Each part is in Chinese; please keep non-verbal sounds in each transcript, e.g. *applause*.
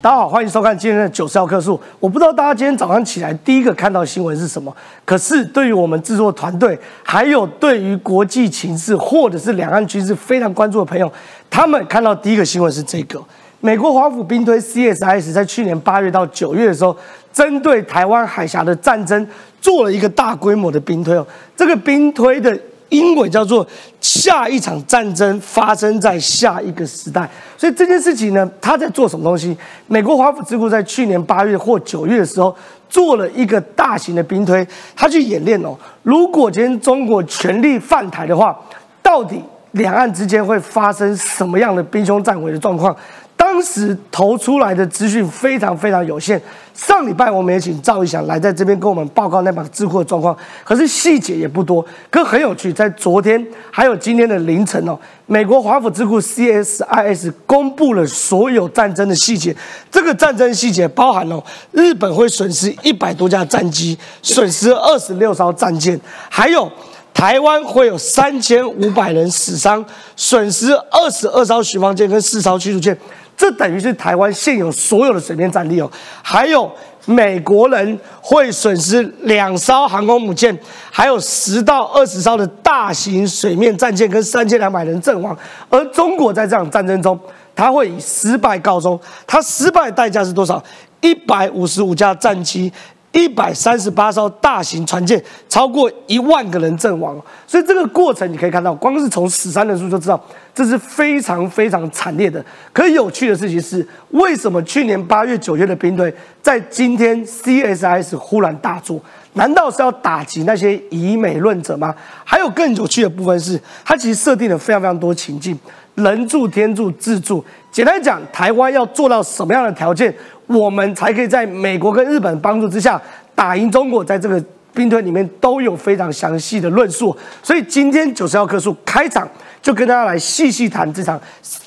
大家好，欢迎收看今天的九十号课数。我不知道大家今天早上起来第一个看到新闻是什么，可是对于我们制作团队，还有对于国际情势或者是两岸局势非常关注的朋友，他们看到第一个新闻是这个：美国华府兵推 CSIS 在去年八月到九月的时候，针对台湾海峡的战争做了一个大规模的兵推哦。这个兵推的。英文叫做下一场战争发生在下一个时代，所以这件事情呢，他在做什么东西？美国华府智库在去年八月或九月的时候做了一个大型的兵推，他去演练哦，如果今天中国全力犯台的话，到底两岸之间会发生什么样的兵凶战危的状况？当时投出来的资讯非常非常有限。上礼拜我们也请赵一翔来在这边跟我们报告那把智库的状况，可是细节也不多。可很有趣，在昨天还有今天的凌晨哦，美国华府智库 CSIS 公布了所有战争的细节。这个战争细节包含了日本会损失一百多架战机，损失二十六艘战舰，还有台湾会有三千五百人死伤，损失二十二艘巡防舰跟四艘驱逐舰。这等于是台湾现有所有的水面战力哦，还有美国人会损失两艘航空母舰，还有十到二十艘的大型水面战舰跟三千两百人阵亡，而中国在这场战争中，它会以失败告终。它失败的代价是多少？一百五十五架战机。一百三十八艘大型船舰，超过一万个人阵亡，所以这个过程你可以看到，光是从死伤人数就知道，这是非常非常惨烈的。可有趣的事情是，为什么去年八月、九月的兵队，在今天 CSIS 忽然大作？难道是要打击那些以美论者吗？还有更有趣的部分是，它其实设定了非常非常多情境，人助、天助、自助。简单讲，台湾要做到什么样的条件？我们才可以在美国跟日本帮助之下打赢中国，在这个兵推里面都有非常详细的论述。所以今天九十二棵树开场就跟大家来细细谈这场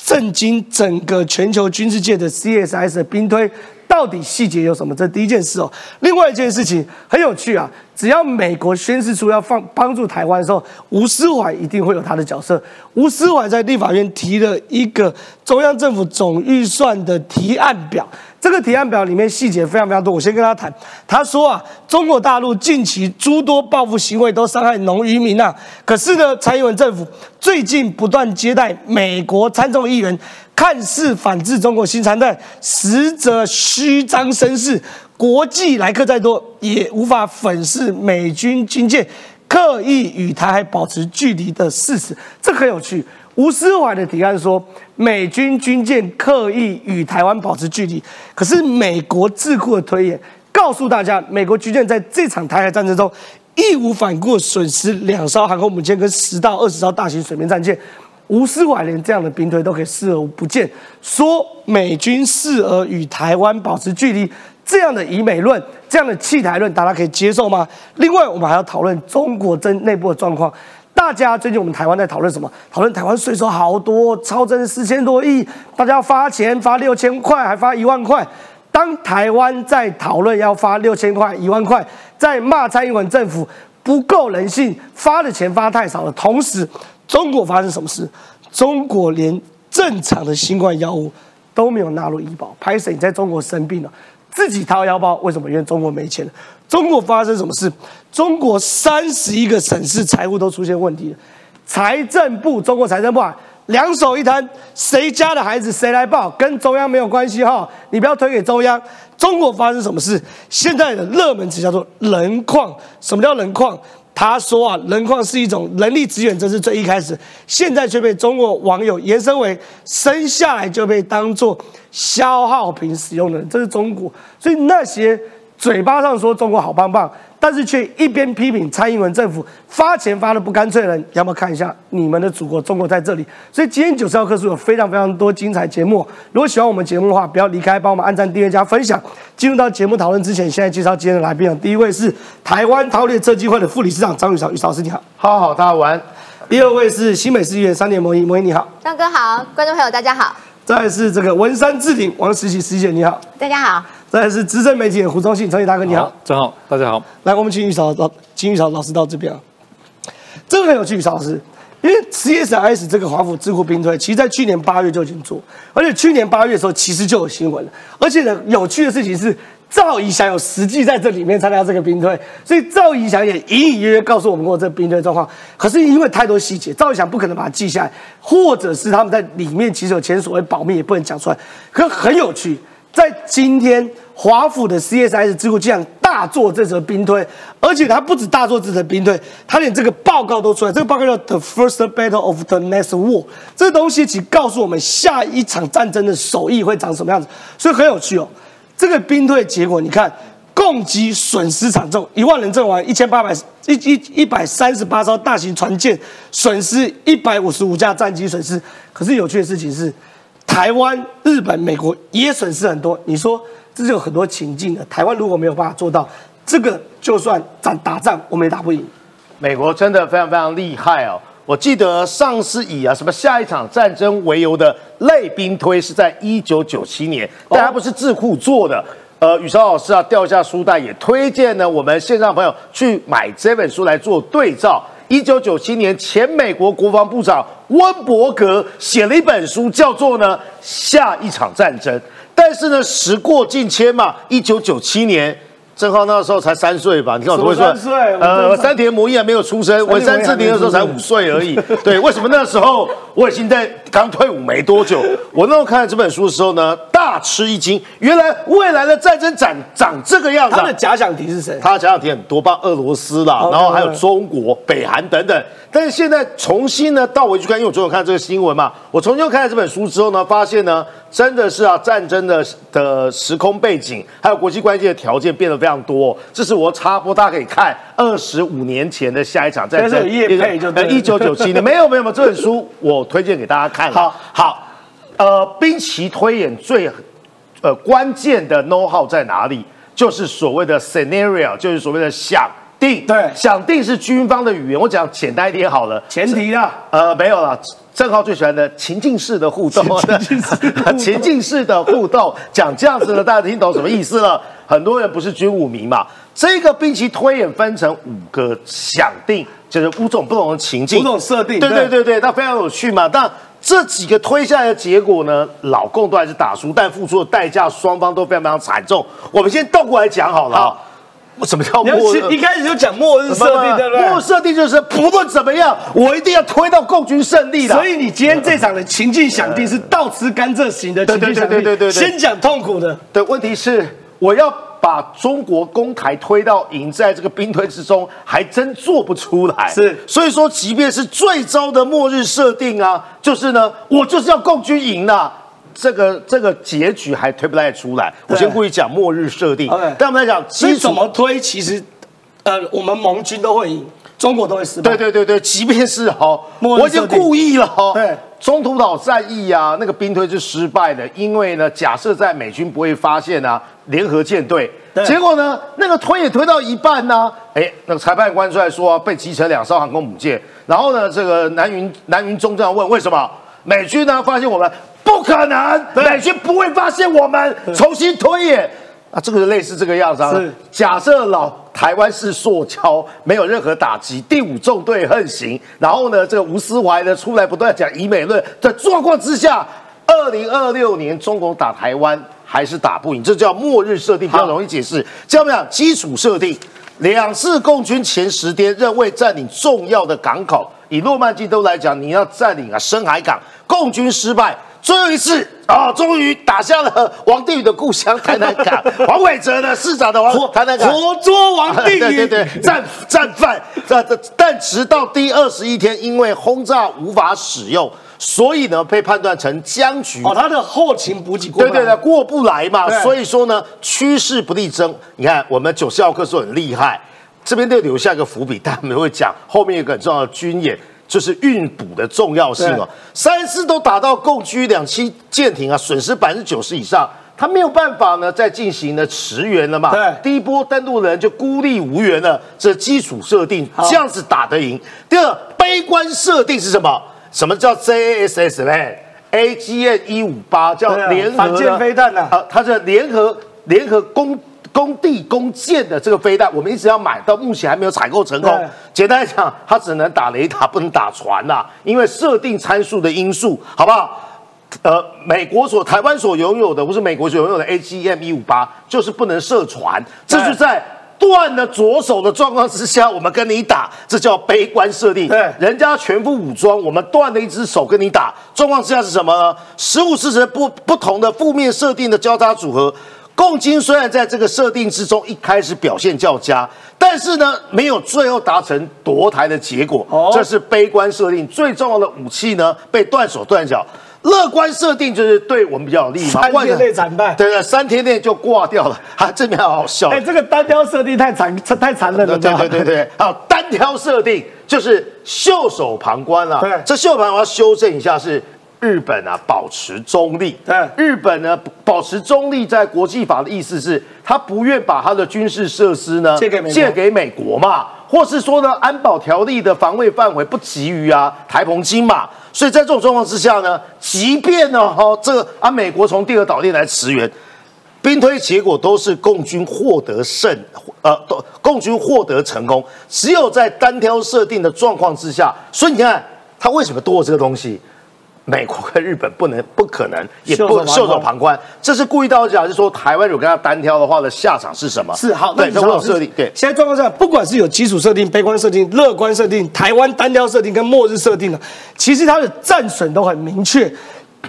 震惊整个全球军事界的 CSS 的兵推。到底细节有什么？这第一件事哦。另外一件事情很有趣啊，只要美国宣示出要放帮助台湾的时候，吴思怀一定会有他的角色。吴思怀在立法院提了一个中央政府总预算的提案表，这个提案表里面细节非常非常多。我先跟他谈，他说啊，中国大陆近期诸多报复行为都伤害农渔民啊，可是呢，蔡英文政府最近不断接待美国参众议员。看似反制中国新常态，实则虚张声势。国际来客再多，也无法粉饰美军军舰刻意与台海保持距离的事实。这很有趣。吴思怀的提案说，美军军舰刻意与台湾保持距离。可是美国智库的推演告诉大家，美国军舰在这场台海战争中义无反顾损失两艘航空母舰跟十到二十艘大型水面战舰。吴思怀连这样的兵推都可以视而不见，说美军视而与台湾保持距离，这样的以美论，这样的弃台论，大家可以接受吗？另外，我们还要讨论中国真内部的状况。大家最近我们台湾在讨论什么？讨论台湾税收好多，超增四千多亿，大家要发钱，发六千块，还发一万块。当台湾在讨论要发六千块、一万块，在骂蔡英文政府不够人性，发的钱发太少的同时。中国发生什么事？中国连正常的新冠药物都没有纳入医保。拍摄你在中国生病了，自己掏腰包，为什么？因为中国没钱。中国发生什么事？中国三十一个省市财务都出现问题了。财政部，中国财政部啊，两手一摊，谁家的孩子谁来报，跟中央没有关系哈，你不要推给中央。中国发生什么事？现在的热门词叫做人矿。什么叫人矿？他说啊，人矿是一种人力资源，这是最一开始，现在却被中国网友延伸为生下来就被当做消耗品使用的人，这是中国。所以那些嘴巴上说中国好棒棒。但是却一边批评蔡英文政府发钱发的不干脆的人，要不要看一下你们的祖国中国在这里？所以今天九十号课数有非常非常多精彩节目。如果喜欢我们节目的话，不要离开，帮我们按赞、订阅、加分享。进入到节目讨论之前，现在介绍今天的来宾。第一位是台湾韬略设计会的副理事长张宇潮，宇老师你好，好好大家晚安。第二位是新美市议员三年模一模一你好，张哥好，观众朋友大家好。再是这个文山置顶王实习师姐你好，大家好。再是资深媒体人胡忠信，陈毅大哥你好，正好，大家好。来，我们请玉嫂老金玉嫂老师到这边啊。这个很有趣，玉嫂老师，因为 CSIS 这个华府智库兵推，其实在去年八月就已经做，而且去年八月的时候其实就有新闻了。而且呢，有趣的事情是，赵怡翔有实际在这里面参加这个兵推，所以赵怡翔也隐隐约约告诉我们过这个兵推状况。可是因为太多细节，赵怡翔不可能把它记下来，或者是他们在里面其实有前所谓保密，也不能讲出来。可很有趣，在今天华府的 CSS 智库竟然。大做这则兵推，而且他不止大做这则兵推，他连这个报告都出来。这个报告叫《The First Battle of the Next War》，这东西其实告诉我们下一场战争的手艺会长什么样子，所以很有趣哦。这个兵推结果，你看，共计损失惨重，一万人阵亡，一千八百一一一百三十八艘大型船舰损失，一百五十五架战机损失。可是有趣的事情是，台湾、日本、美国也损失很多。你说？这是有很多情境的。台湾如果没有办法做到这个，就算战打仗，我们也打不赢。美国真的非常非常厉害哦！我记得上次以啊什么下一场战争为由的类兵推是在一九九七年，但它不是智库做的。呃，宇超老师啊，掉下书袋也推荐呢，我们线上朋友去买这本书来做对照。一九九七年，前美国国防部长温伯格写了一本书，叫做呢下一场战争。但是呢，时过境迁嘛，一九九七年，正浩那时候才三岁吧？你看我怎么会说？三岁。呃，山田模一还没有出生，文山治平的时候才五岁而已。对，为什么那时候我已经在刚退伍没多久？我那时候看这本书的时候呢，大吃一惊，原来未来的战争长长这个样子。他的假想敌是谁？他的假想敌很多，包俄罗斯啦，然后还有中国、北韩等等。但是现在重新呢，倒回去看，因为我昨天看这个新闻嘛，我重新看了这本书之后呢，发现呢。真的是啊，战争的的时空背景，还有国际关系的条件变得非常多。这是我插播，大家可以看二十五年前的下一场战争，一九九七年。*laughs* 没有没有没有，这本书我推荐给大家看。好，好，呃，兵棋推演最呃关键的 know how 在哪里？就是所谓的 scenario，就是所谓的想定。对，想定是军方的语言。我讲简单一点好了，前提啊，呃，没有了。郑浩最喜欢的情境式的互动，情境式 *laughs* 的互动，讲这样子的，大家听懂什么意思了？很多人不是军武迷嘛，这个兵棋推演分成五个想定，就是五种不同的情境，五种设定，对对对对，那非常有趣嘛。但这几个推下来的结果呢，老共都还是打输，但付出的代价双方都非常非常惨重。我们先倒过来讲好了。什么叫末日？一开始就讲末日设定，对不对？末日设定就是不论怎么样，我一定要推到共军胜利的。所以你今天这场的情境想定是倒吃甘蔗型的情境想定。对对对对对。先讲痛苦的。的问题是，我要把中国公台推到赢，在这个兵推之中，还真做不出来。是。所以说，即便是最糟的末日设定啊，就是呢，我就是要共军赢啊。这个这个结局还推不太出来。我先故意讲末日设定，但我们来讲，其实怎么推，其实呃，我们盟军都会赢，中国都会失败。对对对对，即便是哈，我已经故意了哈。对，中途岛战役啊，那个兵推是失败的，因为呢，假设在美军不会发现啊，联合舰队，结果呢，那个推也推到一半呢，哎，那个裁判官出来说被击沉两艘航空母舰，然后呢，这个南云南云中将问为什么美军呢发现我们。不可能，美军不会发现我们重新推演啊！这个类似这个样子。啊假设老台湾是塑胶，没有任何打击，第五纵队横行，然后呢，这个吴思怀呢出来不断讲以美论在状况之下，二零二六年中国打台湾还是打不赢，这叫末日设定，比较容易解释。这样讲，基础设定，两次共军前十天仍未占领重要的港口，以诺曼底都来讲，你要占领啊深海港，共军失败。最后一次啊，终于打下了王定宇的故乡台南港。*laughs* 黄伟哲的市长的王台南港活捉王定宇，*laughs* 对对对，*laughs* 战战犯。但但直到第二十一天，因为轰炸无法使用，所以呢被判断成僵局。哦，他的后勤补给过对对对过不来嘛，所以说呢趋势不利争。你看我们九四号课是很厉害，这边就留下一个伏笔，但我们会讲后面一个很重要的军演。就是运补的重要性哦，三次都打到共军两栖舰艇啊，损失百分之九十以上，他没有办法呢再进行呢驰援了嘛？对，第一波登陆人就孤立无援了，这基础设定这样子打得赢。第二，悲观设定是什么？什么叫 JASS 嘞？AGN 一五八叫联合反舰飞弹呐，啊，它是联合联合攻攻地工建的这个飞弹，我们一直要买到目前还没有采购成功。简单来讲，它只能打雷达，不能打船呐、因为设定参数的因素，好不好？呃，美国所台湾所拥有的，不是美国所拥有的 AGM 一五八，就是不能射船，这是在断了左手的状况之下，我们跟你打，这叫悲观设定。对人家全副武装，我们断了一只手跟你打，状况之下是什么呢？十五四十不不同的负面设定的交叉组合。共军虽然在这个设定之中一开始表现较佳，但是呢，没有最后达成夺台的结果。哦这是悲观设定最重要的武器呢，被断手断脚。乐观设定就是对我们比较有利嘛，三天内惨败对对，三天内就挂掉了，啊，这边好好笑。哎、这个单挑设定太残 *laughs* 太残忍了，对对对对，还有单挑设定就是袖手旁观啊。对这袖手旁要修正一下是。日本啊，保持中立。对日本呢，保持中立，在国际法的意思是，他不愿把他的军事设施呢借给美国借给美国嘛，或是说呢，安保条例的防卫范围不及于啊台澎金马，所以在这种状况之下呢，即便呢，哈、这个啊，美国从第二岛链来驰援，兵推结果都是共军获得胜，呃，都共军获得成功。只有在单挑设定的状况之下，所以你看他为什么多了这个东西？美国跟日本不能、不可能，*laughs* 也不袖手旁观袖手旁观，这是故意到讲，是说台湾如果跟他单挑的话的下场是什么？是好，那对，这李老师会有设定，对。现在状况下，不管是有基础设定、悲观设定、乐观设定、台湾单挑设定跟末日设定呢，其实它的战损都很明确。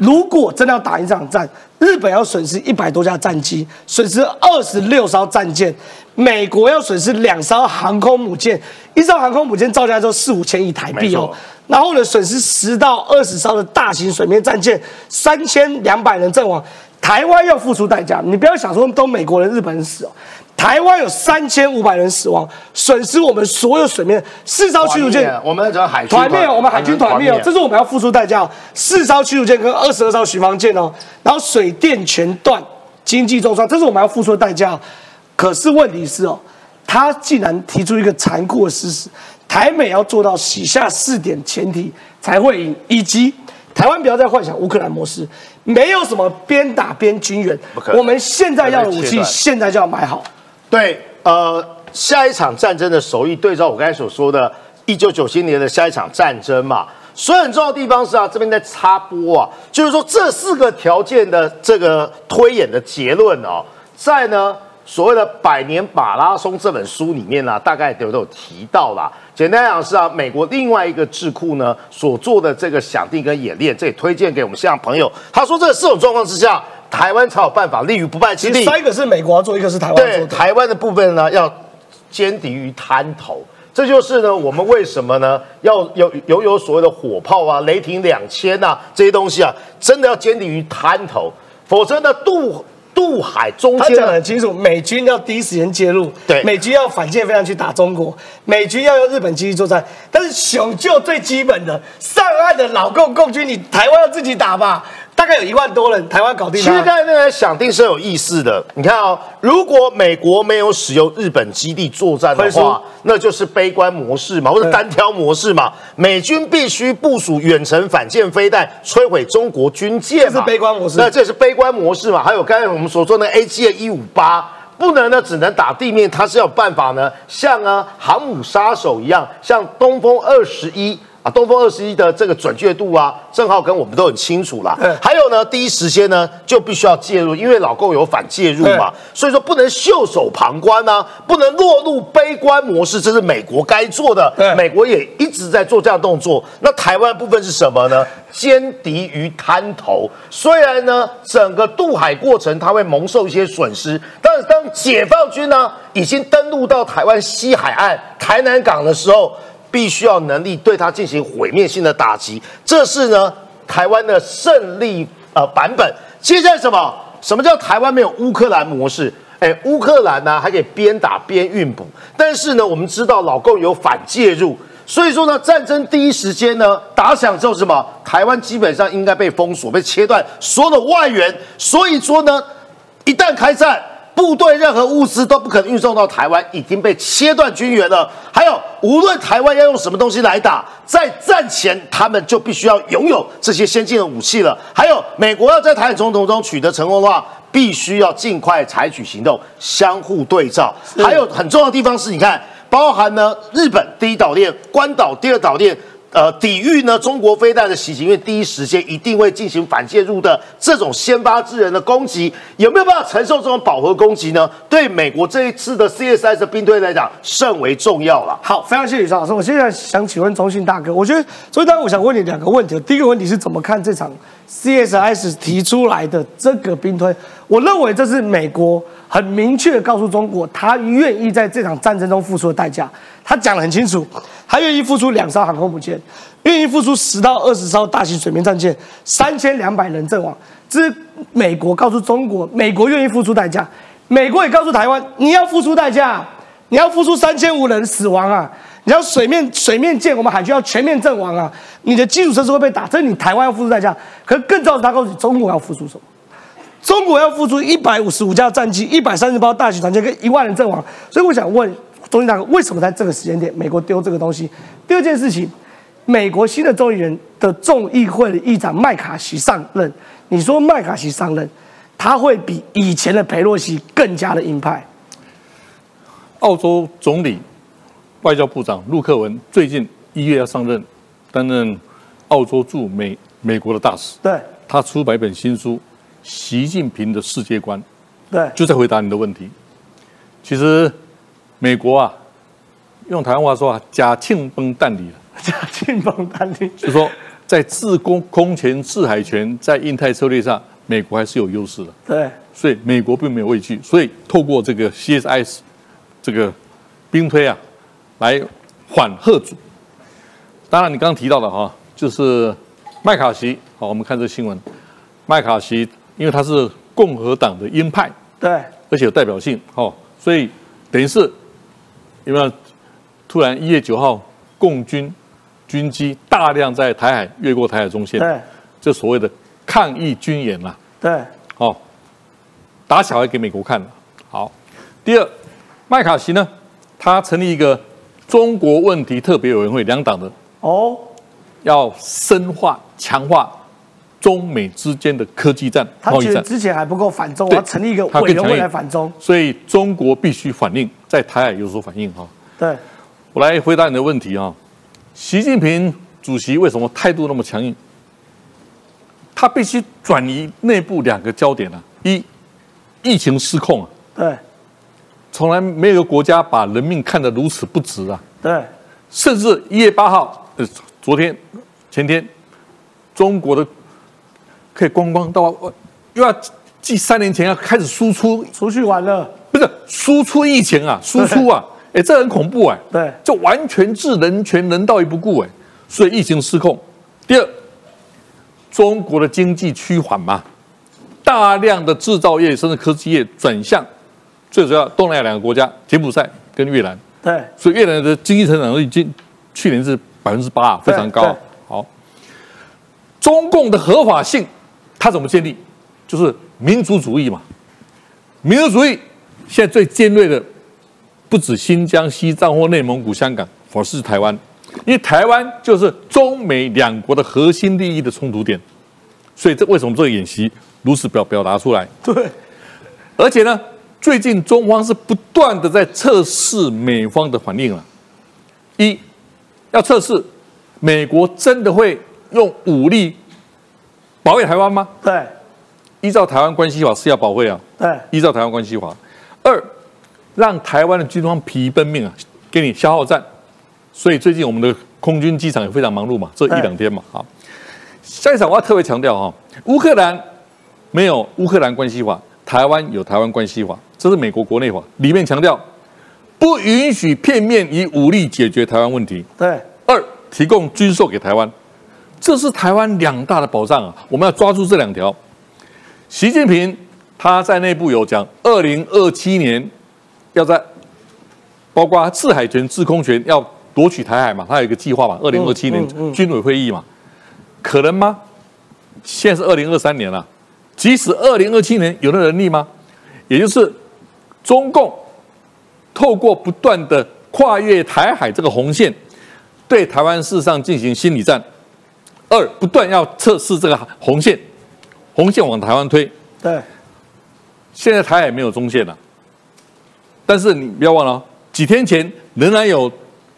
如果真的要打一场战，日本要损失一百多架战机，损失二十六艘战舰，美国要损失两艘航空母舰，一艘航空母舰造价就四五千亿台币哦。然后呢，损失十到二十艘的大型水面战舰，三千两百人阵亡。台湾要付出代价，你不要想说都美国人、日本人死哦，台湾有三千五百人死亡，损失我们所有水面四艘驱逐舰。我们叫海军团灭哦，我们海军团灭哦，这是我们要付出代价哦。四艘驱逐舰跟二十二艘巡防舰哦，然后水电全断，经济重创，这是我们要付出的代价哦。可是问题是哦，他竟然提出一个残酷的事实：台美要做到以下四点前提才会赢，以及台湾不要再幻想乌克兰模式，没有什么边打边军援我们现在要的武器现在就要买好。对，呃，下一场战争的首义，对照我刚才所说的，一九九七年的下一场战争嘛。所以很重要的地方是啊，这边在插播啊，就是说这四个条件的这个推演的结论哦，在呢所谓的《百年马拉松》这本书里面呢、大概都都有提到啦。简单讲是啊，美国另外一个智库呢所做的这个想定跟演练，这也推荐给我们现场朋友。他说，这四种状况之下，台湾才有办法立于不败之地。其实三个是美国要做，一个是台湾要对。台湾的部分呢，要歼敌于滩头。这就是呢，我们为什么呢要有有有所谓的火炮啊、雷霆两千啊这些东西啊，真的要歼敌于滩头，否则呢渡渡海中他讲得间很清楚，美军要第一时间介入，对美军要反舰飞弹去打中国，美军要用日本基地作战。但是雄就最基本的，上岸的老共共军，你台湾要自己打吧，大概有一万多人，台湾搞定其实。刚才那个想定是有意思的。你看哦，如果美国没有使用日本基地作战的话，那就是悲观模式嘛，或者单挑模式嘛。美军必须部署远程反舰飞弹，摧毁中国军舰嘛。这是悲观模式那这是悲观模式嘛？还有刚才我们所说的 A G 一五八。不能呢，只能打地面，它是有办法呢，像啊航母杀手一样，像东风二十一啊，东风二十一的这个准确度啊，正好跟我们都很清楚啦。嗯还有呢，第一时间呢就必须要介入，因为老共有反介入嘛，所以说不能袖手旁观啊，不能落入悲观模式，这是美国该做的。美国也一直在做这样的动作。那台湾部分是什么呢？歼敌于滩头。虽然呢，整个渡海过程它会蒙受一些损失，但是当解放军呢已经登陆到台湾西海岸台南港的时候，必须要能力对它进行毁灭性的打击。这是呢台湾的胜利呃版本。接下来什么？什么叫台湾没有乌克兰模式？哎，乌克兰呢还可以边打边运补，但是呢，我们知道老共有反介入，所以说呢，战争第一时间呢打响之后，什么？台湾基本上应该被封锁、被切断所有的外援，所以说呢，一旦开战，部队任何物资都不可能运送到台湾，已经被切断军援了。还有，无论台湾要用什么东西来打，在战前他们就必须要拥有这些先进的武器了。还有，美国要在台海冲突中取得成功的话，必须要尽快采取行动，相互对照。还有很重要的地方是，你看，包含呢日本第一岛链、关岛第二岛链。呃，抵御呢中国飞弹的袭击，因为第一时间一定会进行反介入的这种先发制人的攻击，有没有办法承受这种饱和攻击呢？对美国这一次的 CSS 的兵队来讲，甚为重要了。好，非常谢谢张老师。我现在想请问中信大哥，我觉得中信大哥，我想问你两个问题。第一个问题是怎么看这场 CSS 提出来的这个兵推？我认为这是美国很明确告诉中国，他愿意在这场战争中付出的代价。他讲得很清楚，他愿意付出两艘航空母舰，愿意付出十到二十艘大型水面战舰，三千两百人阵亡。这是美国告诉中国，美国愿意付出代价。美国也告诉台湾，你要付出代价，你要付出三千五人死亡啊！你要水面水面舰，我们海军要全面阵亡啊！你的基础设施会被打，这是你台湾要付出代价。可是更重要的，他告诉你，中国要付出什么？中国要付出一百五十五架战机，一百三十包大型船舰，跟一万人阵亡。所以我想问。中信大哥，为什么在这个时间点，美国丢这个东西？第二件事情，美国新的众议员的众议会的议长麦卡锡上任，你说麦卡锡上任，他会比以前的佩洛西更加的鹰派？澳洲总理、外交部长陆克文最近一月要上任，担任澳洲驻美美国的大使。对，他出版一本新书《习近平的世界观》，对，就在回答你的问题。其实。美国啊，用台湾话说啊，假庆崩蛋里了。假庆崩蛋里，就说在制空空前、制海权，在印太策略上，美国还是有优势的。对，所以美国并没有畏惧，所以透过这个 CSIS 这个兵推啊，来缓和阻。当然，你刚刚提到的哈，就是麦卡锡。好，我们看这新闻，麦卡锡因为他是共和党的鹰派，对，而且有代表性，哦，所以等于是。有没有突然一月九号，共军军机大量在台海越过台海中线？对，这所谓的抗议军演呐。对，哦，打小孩给美国看了。好，第二，麦卡锡呢，他成立一个中国问题特别委员会，两党的哦，要深化强化中美之间的科技战、贸易战。之前还不够反中，我要成立一个委员会来反中，所以中国必须反应。在台海有所反应哈，对，我来回答你的问题啊。习近平主席为什么态度那么强硬？他必须转移内部两个焦点啊：一，疫情失控啊，对，从来没有个国家把人命看得如此不值啊，对，甚至一月八号，呃，昨天、前天，中国的可以观光到，又要继三年前要开始输出。出去玩了。不是输出疫情啊，输出啊，哎，这很恐怖哎，对，就完全置人权、人道于不顾哎，所以疫情失控。第二，中国的经济趋缓嘛，大量的制造业甚至科技业转向，最主要东南亚两个国家，柬埔寨跟越南，对，所以越南的经济成长率今去年是百分之八，非常高。好，中共的合法性，它怎么建立？就是民族主义嘛，民族主义。现在最尖锐的不止新疆、西藏或内蒙古、香港，而是台湾，因为台湾就是中美两国的核心利益的冲突点，所以这为什么这个演习如此表表达出来？对，而且呢，最近中方是不断的在测试美方的反应了。一要测试美国真的会用武力保卫台湾吗？对，依照台湾关系法是要保卫啊。对，依照台湾关系法。二，让台湾的军方疲于奔命啊，给你消耗战，所以最近我们的空军机场也非常忙碌嘛，这一两天嘛，好。下一场我要特别强调哈，乌克兰没有乌克兰关系法，台湾有台湾关系法，这是美国国内法，里面强调不允许片面以武力解决台湾问题。对。二，提供军售给台湾，这是台湾两大的保障啊，我们要抓住这两条。习近平。他在内部有讲，二零二七年要在包括制海权、制空权要夺取台海嘛，他有一个计划嘛，二零二七年军委会议嘛，可能吗？现在是二零二三年了，即使二零二七年有那能力吗？也就是中共透过不断的跨越台海这个红线，对台湾事实上进行心理战；二，不断要测试这个红线，红线往台湾推。对，现在台海没有中线了，但是你不要忘了哦，几天前仍然有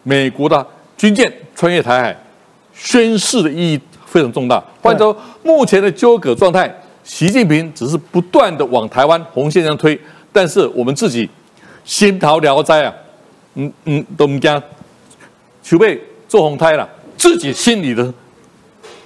美国的军舰穿越台海，宣誓的意义非常重大。换作目前的纠葛状态，习近平只是不断的往台湾红线上推，但是我们自己心逃聊斋啊，嗯嗯，都唔惊，储备做红胎了，自己心里的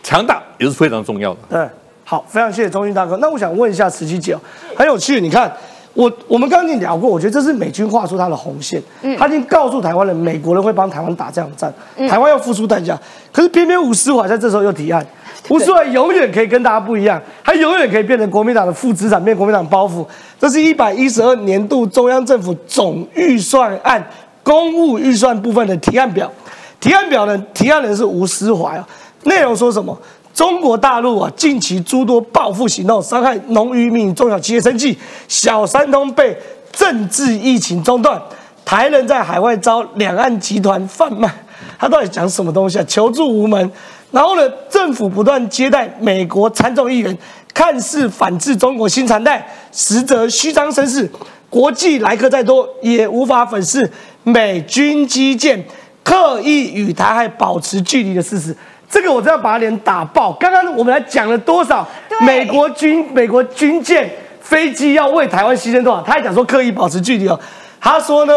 强大也是非常重要的。对，好，非常谢谢中军大哥。那我想问一下慈禧姐哦，很有趣，你看我我们刚刚已经聊过，我觉得这是美军画出他的红线，他已经告诉台湾人，美国人会帮台湾打这场战，台湾要付出代价。可是偏偏吴思怀在这时候又提案，吴思怀永远可以跟大家不一样，他永远可以变成国民党的副资产，变国民党包袱。这是一百一十二年度中央政府总预算案公务预算部分的提案表。提案表呢，提案人是吴思怀啊，内容说什么？中国大陆啊，近期诸多报复行动，伤害农渔民、中小企业生计，小三通被政治疫情中断，台人在海外遭两岸集团贩卖，他到底讲什么东西啊？求助无门。然后呢，政府不断接待美国参众议员，看似反制中国新常态，实则虚张声势。国际来客再多，也无法粉饰美军基建刻意与台海保持距离的事实。这个我真要把他脸打爆。刚刚我们来讲了多少美国军美国军舰飞机要为台湾牺牲多少？他还讲说刻意保持距离哦。他说呢，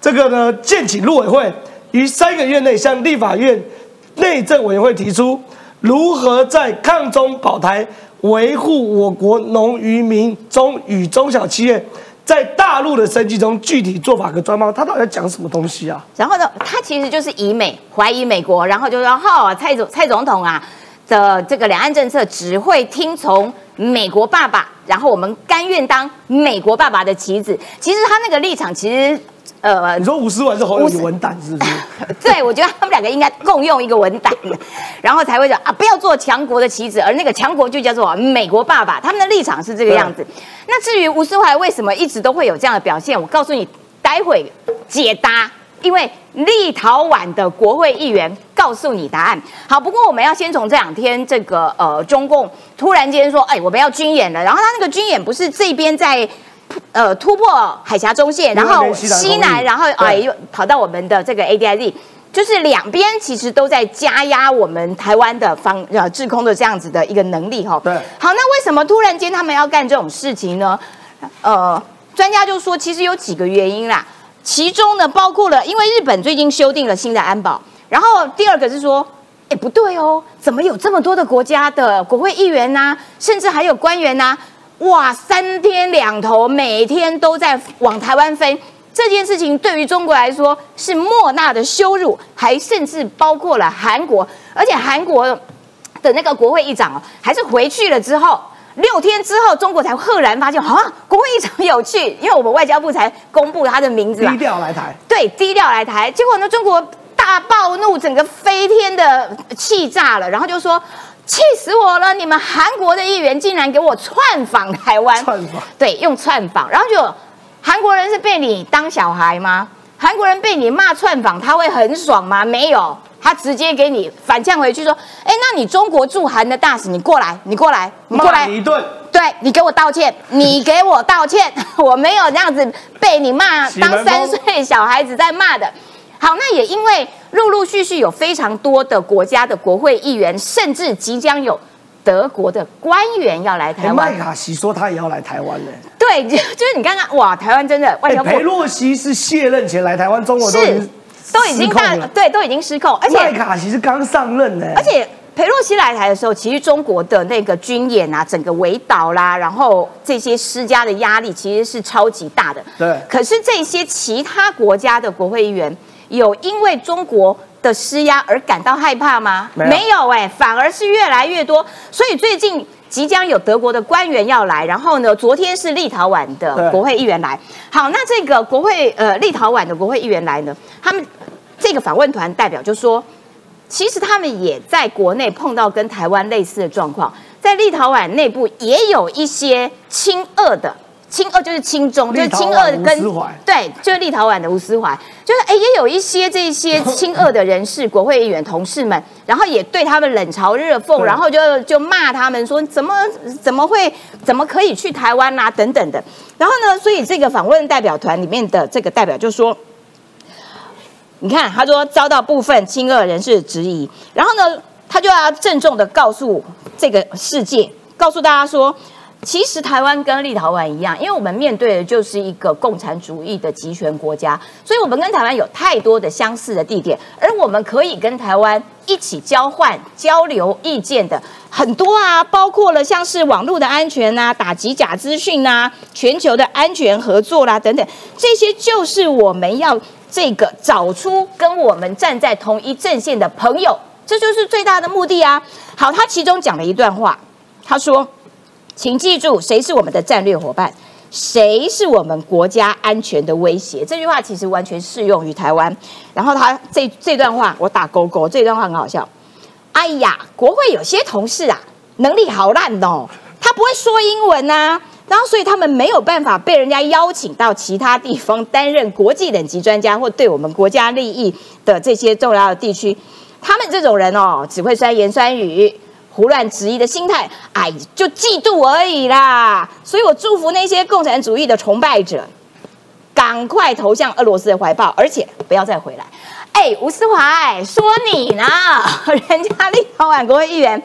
这个呢，建请陆委会于三个月内向立法院内政委员会提出，如何在抗中保台、维护我国农渔民中与中小企业在大陆的生计中具体做法和专方。他到底在讲什么东西啊？然后呢，他其实就是以美怀疑美国，然后就说：“哈、蔡总蔡总统啊的这个两岸政策只会听从美国爸爸，然后我们甘愿当美国爸爸的棋子。”其实他那个立场其实。呃你，说吴思婉是侯友宜文胆是不是？*laughs* 对，我觉得他们两个应该共用一个文档，然后才会讲啊，不要做强国的棋子，而那个强国就叫做美国爸爸，他们的立场是这个样子。那至于吴思怀为什么一直都会有这样的表现，我告诉你，待会解答。因为立陶宛的国会议员告诉你答案。好，不过我们要先从这两天这个呃中共突然间说，哎，我们要军演了，然后他那个军演不是这边在。呃，突破海峡中线，然后西南然后哎又跑到我们的这个 ADIZ，就是两边其实都在加压我们台湾的防呃制空的这样子的一个能力哈。对好，那为什么突然间他们要干这种事情呢？呃，专家就说其实有几个原因啦，其中呢包括了因为日本最近修订了新的安保，然后第二个是说。哎，不对哦，怎么有这么多的国家的国会议员呐、甚至还有官员呐、哇，三天两头，每天都在往台湾飞。这件事情对于中国来说是莫大的羞辱，还甚至包括了韩国，而且韩国的那个国会议长哦，还是回去了之后。六天之后，中国才赫然发现，啊，国会议长有去，因为我们外交部才公布他的名字嘛低，调来台，对，低调来台。结果呢，中国大暴怒，整个飞天的气炸了，然后就说。气死我了！你们韩国的议员竟然给我窜访台湾，窜访对，用窜访，然后就韩国人是被你当小孩吗？韩国人被你骂窜访，他会很爽吗？没有，他直接给你反呛回去说：“哎，那你中国驻韩的大使，你过来，你过来，你过来，一顿，对你给我道歉，你给我道歉，我没有这样子被你骂当三岁小孩子在骂的。好，那也因为陆陆续续有非常多的国家的国会议员，甚至即将有德国的官员要来台哎，湾麦。卡锡说他也要来台湾呢。对，*laughs* 就就是你刚刚，哇，台湾真的外哎，交部裴洛西是卸任前来台湾，中国都已是经都已经控了大对都已经失控，而且麦卡锡是刚上任呢，而且裴洛西来台的时候，其实中国的那个军演啊，整个围岛啦，然后这些施加的压力其实是超级大的。对可是这些其他国家的国会议员有因为中国的施压而感到害怕吗？没有有哎、反而是越来越多。所以最近。即将有德国的官员要来，然后呢，昨天是立陶宛的对国会议员来。好，那这个国会呃立陶宛的国会议员来呢，他们这个访问团代表就说，其实他们也在国内碰到跟台湾类似的状况，在立陶宛内部也有一些亲俄的亲俄就是亲中，就是亲俄跟对，就是立陶宛的吴思怀，就是哎，也有一些这些亲俄的人士、国会议员同事们，然后也对他们冷嘲热讽，然后就就骂他们说怎么怎么会怎么可以去台湾啦、等等的。然后呢，所以这个访问代表团里面的这个代表就说。你看，他说遭到部分亲俄人士的质疑，然后呢，他就要郑重的告诉这个世界，告诉大家说，其实台湾跟立陶宛一样，因为我们面对的就是一个共产主义的集权国家，所以我们跟台湾有太多的相似的地点，而我们可以跟台湾一起交换交流意见的很多啊，包括了像是网络的安全呐、打击假资讯呐、全球的安全合作啦等等，这些就是我们要这个找出跟我们站在同一阵线的朋友，这就是最大的目的啊。好，他其中讲了一段话，他说。请记住，谁是我们的战略伙伴，谁是我们国家安全的威胁。这句话其实完全适用于台湾。然后他这这段话我打勾勾，这段话很好笑。哎呀，国会有些同事啊，能力好烂哦，他不会说英文呐、然后所以他们没有办法被人家邀请到其他地方担任国际等级专家或对我们国家利益的这些重要的地区。他们这种人哦，只会酸言酸语。胡乱质疑的心态，哎，就嫉妒而已啦。所以我祝福那些共产主义的崇拜者，赶快投向俄罗斯的怀抱，而且不要再回来。哎，吴思怀说你呢，人家立陶宛国会议员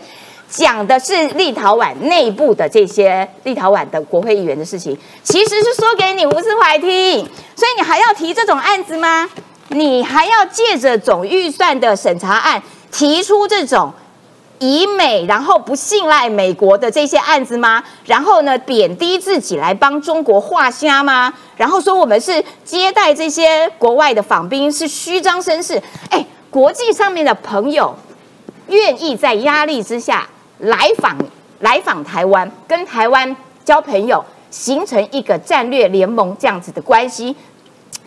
讲的是立陶宛内部的这些立陶宛的国会议员的事情，其实是说给你吴思怀听，所以你还要提这种案子吗？你还要借着总预算的审查案提出这种？以美，然后不信赖美国的这些案子吗？然后呢，贬低自己来帮中国画虾吗？然后说我们是接待这些国外的访宾是虚张声势？哎，国际上面的朋友愿意在压力之下来访来访台湾，跟台湾交朋友，形成一个战略联盟这样子的关系。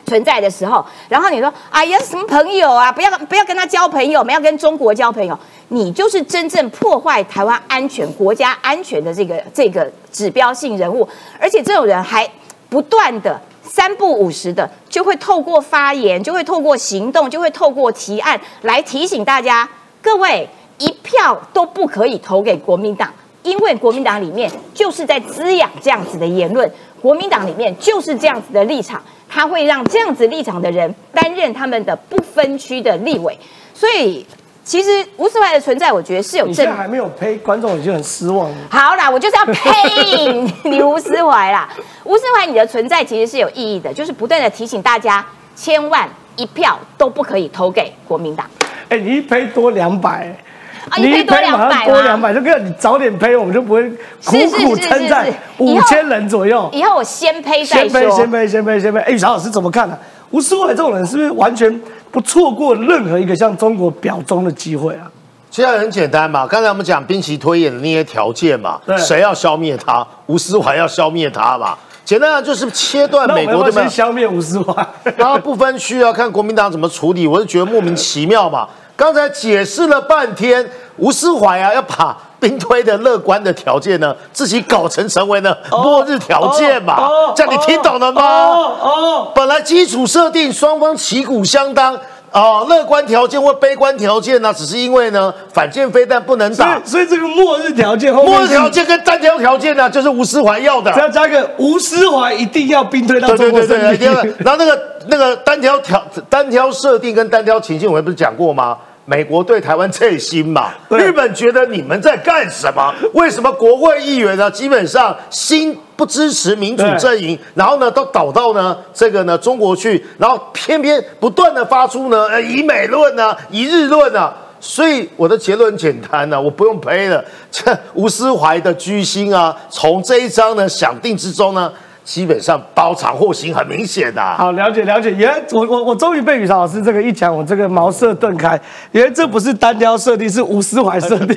存在的时候，然后你说：“哎呀，什么朋友啊？不要不要跟他交朋友，我们要跟中国交朋友。”你就是真正破坏台湾安全、国家安全的这个这个指标性人物，而且这种人还不断的三不五时的就会透过发言，就会透过行动，就会透过提案来提醒大家：各位一票都不可以投给国民党，因为国民党里面就是在滋养这样子的言论，国民党里面就是这样子的立场。他会让这样子立场的人担任他们的不分区的立委，所以其实吴思怀的存在，我觉得是有正你现在。还没有呸，观众已经很失望了。好啦，我就是要呸 *laughs* 你吴思怀啦！吴思怀，你的存在其实是有意义的，就是不断的提醒大家，千万一票都不可以投给国民党。哎，你一呸多两百，啊一呸多马上200吗多两百，就跟你早点赔，我们就不会苦苦是称赞是是以后五千人左右。以后我先呸再先呸，先说。呸，先呸，先呸。哎，曹老师怎么看呢、吴思伟这种人是不是完全不错过任何一个向中国表忠的机会啊？其实很简单嘛，刚才我们讲兵棋推演的那些条件嘛对，谁要消灭他？吴思怀要消灭他嘛。简单的就是切断那我们要不要美国对吧先？消灭吴思怀？*laughs* 然后不分区要看国民党怎么处理，我是觉得莫名其妙嘛。刚才解释了半天，吴思怀啊要把兵推的乐观的条件呢，自己搞成成为呢末日条件嘛哦，这样你听懂了吗？哦哦，本来基础设定双方旗鼓相当。哦，乐观条件或悲观条件呢，只是因为呢反舰飞弹不能打所以，所以这个末日条件后面末日条件跟单挑条件呢，就是吴思怀要的只。要加个吴思怀一定要兵推到对中国对对对，胜利。第二个，然后那个那个单挑条单挑设定跟单挑情境，我们不是讲过吗？美国对台湾这心嘛，日本觉得你们在干什么？为什么国会议员呢，基本上心不支持民主阵营，然后呢都倒到呢这个呢中国去，然后偏偏不断的发出呢呃以美论呢、以日论啊。所以我的结论很简单呢、我不用呸了。这吴思怀的居心啊，从这一章呢想定之中呢，基本上包藏祸心很明显的、好，了解了解。原来我我我终于被宇潮老师这个一讲，我这个茅塞顿开。原来这不是单挑设定，是吴思怀设定。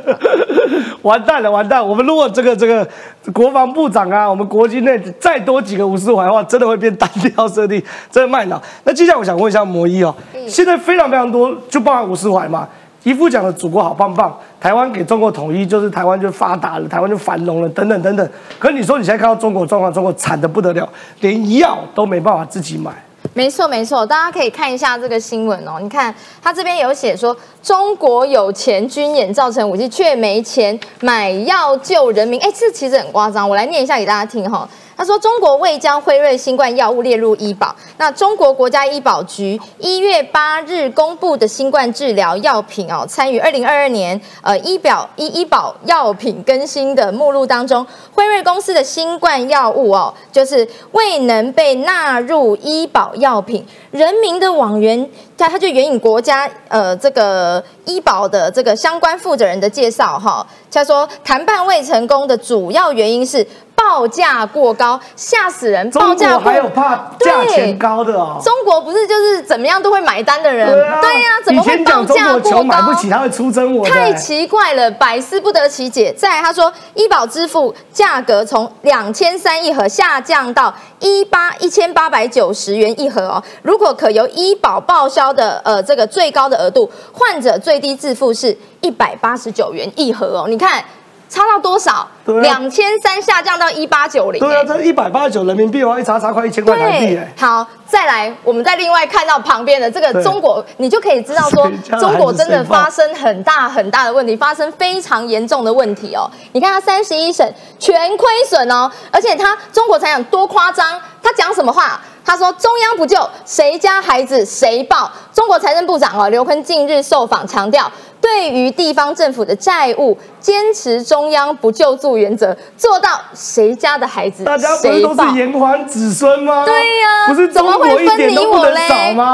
*laughs* 完蛋了，完蛋！我们如果这个这个国防部长啊，我们国军内再多几个吴思怀的话，真的会变单挑设定，真的卖脑。那接下来我想问一下魔一哦，现在非常非常多，就包含吴思怀嘛，一副讲的祖国好棒棒，台湾给中国统一就是台湾就发达了，台湾就繁荣了，等等等等。可你说你现在看到中国状况，中国惨的不得了，连药都没办法自己买。没错，没错，大家可以看一下这个新闻哦。你看，他这边有写说，中国有钱军演造成武器，却没钱买药救人民。哎，这其实很夸张。我来念一下给大家听哈。他说，中国未将辉瑞新冠药物列入医保。那中国国家医保局一月八日公布的新冠治疗药品哦，参与二零二二年呃医表医医保药品更新的目录当中，辉瑞公司的新冠药物哦，就是未能被纳入医保药品。人民的网源，他他就援引国家呃这个医保的这个相关负责人的介绍哈，他说谈判未成功的主要原因是。报价过高，吓死人！报价还有怕价钱高的哦。中国不是就是怎么样都会买单的人，对呀，怎么会报价过高？买不起他会出征我，太奇怪了，百思不得其解。再他说，医保支付价格从两千三一盒下降到一八一千八百九十元一盒哦。如果可由医保报销的呃这个最高的额度，患者最低自付是一百八十九元一盒哦。你看。差到多少？两千三下降到一八九零。对啊，这一百八十九人民币的话，一查查快一千块台币哎。好，再来，我们再另外看到旁边的这个中国，你就可以知道说，中国真的发生很大很大的问题，发生非常严重的问题哦。你看，它三十一省全亏损哦，而且它中国财长多夸张，他讲什么话？他说：“中央不救，谁家孩子谁抱。”中国财政部长哦，刘昆近日受访强调，对于地方政府的债务，坚持中央不救助原则，做到谁家的孩子大家不是都是炎黄子孙吗？对呀，不是怎么会分你我嘞？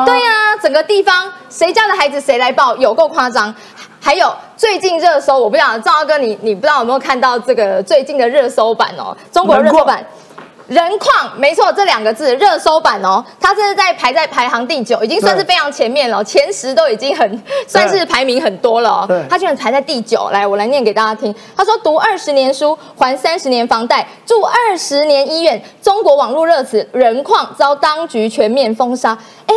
对呀，整个地方谁家的孩子谁来抱，有够夸张。还有最近热搜，我不知道赵阿哥你你不知道有没有看到这个最近的热搜版哦？中国热搜版。人矿没错，这两个字热搜版哦，它这是在排在排行第九，已经算是非常前面了，前十都已经很算是排名很多了哦。它居然排在第九，来我来念给大家听。他说：读二十年书，还三十年房贷，住二十年医院。中国网络热词人矿遭当局全面封杀，哎，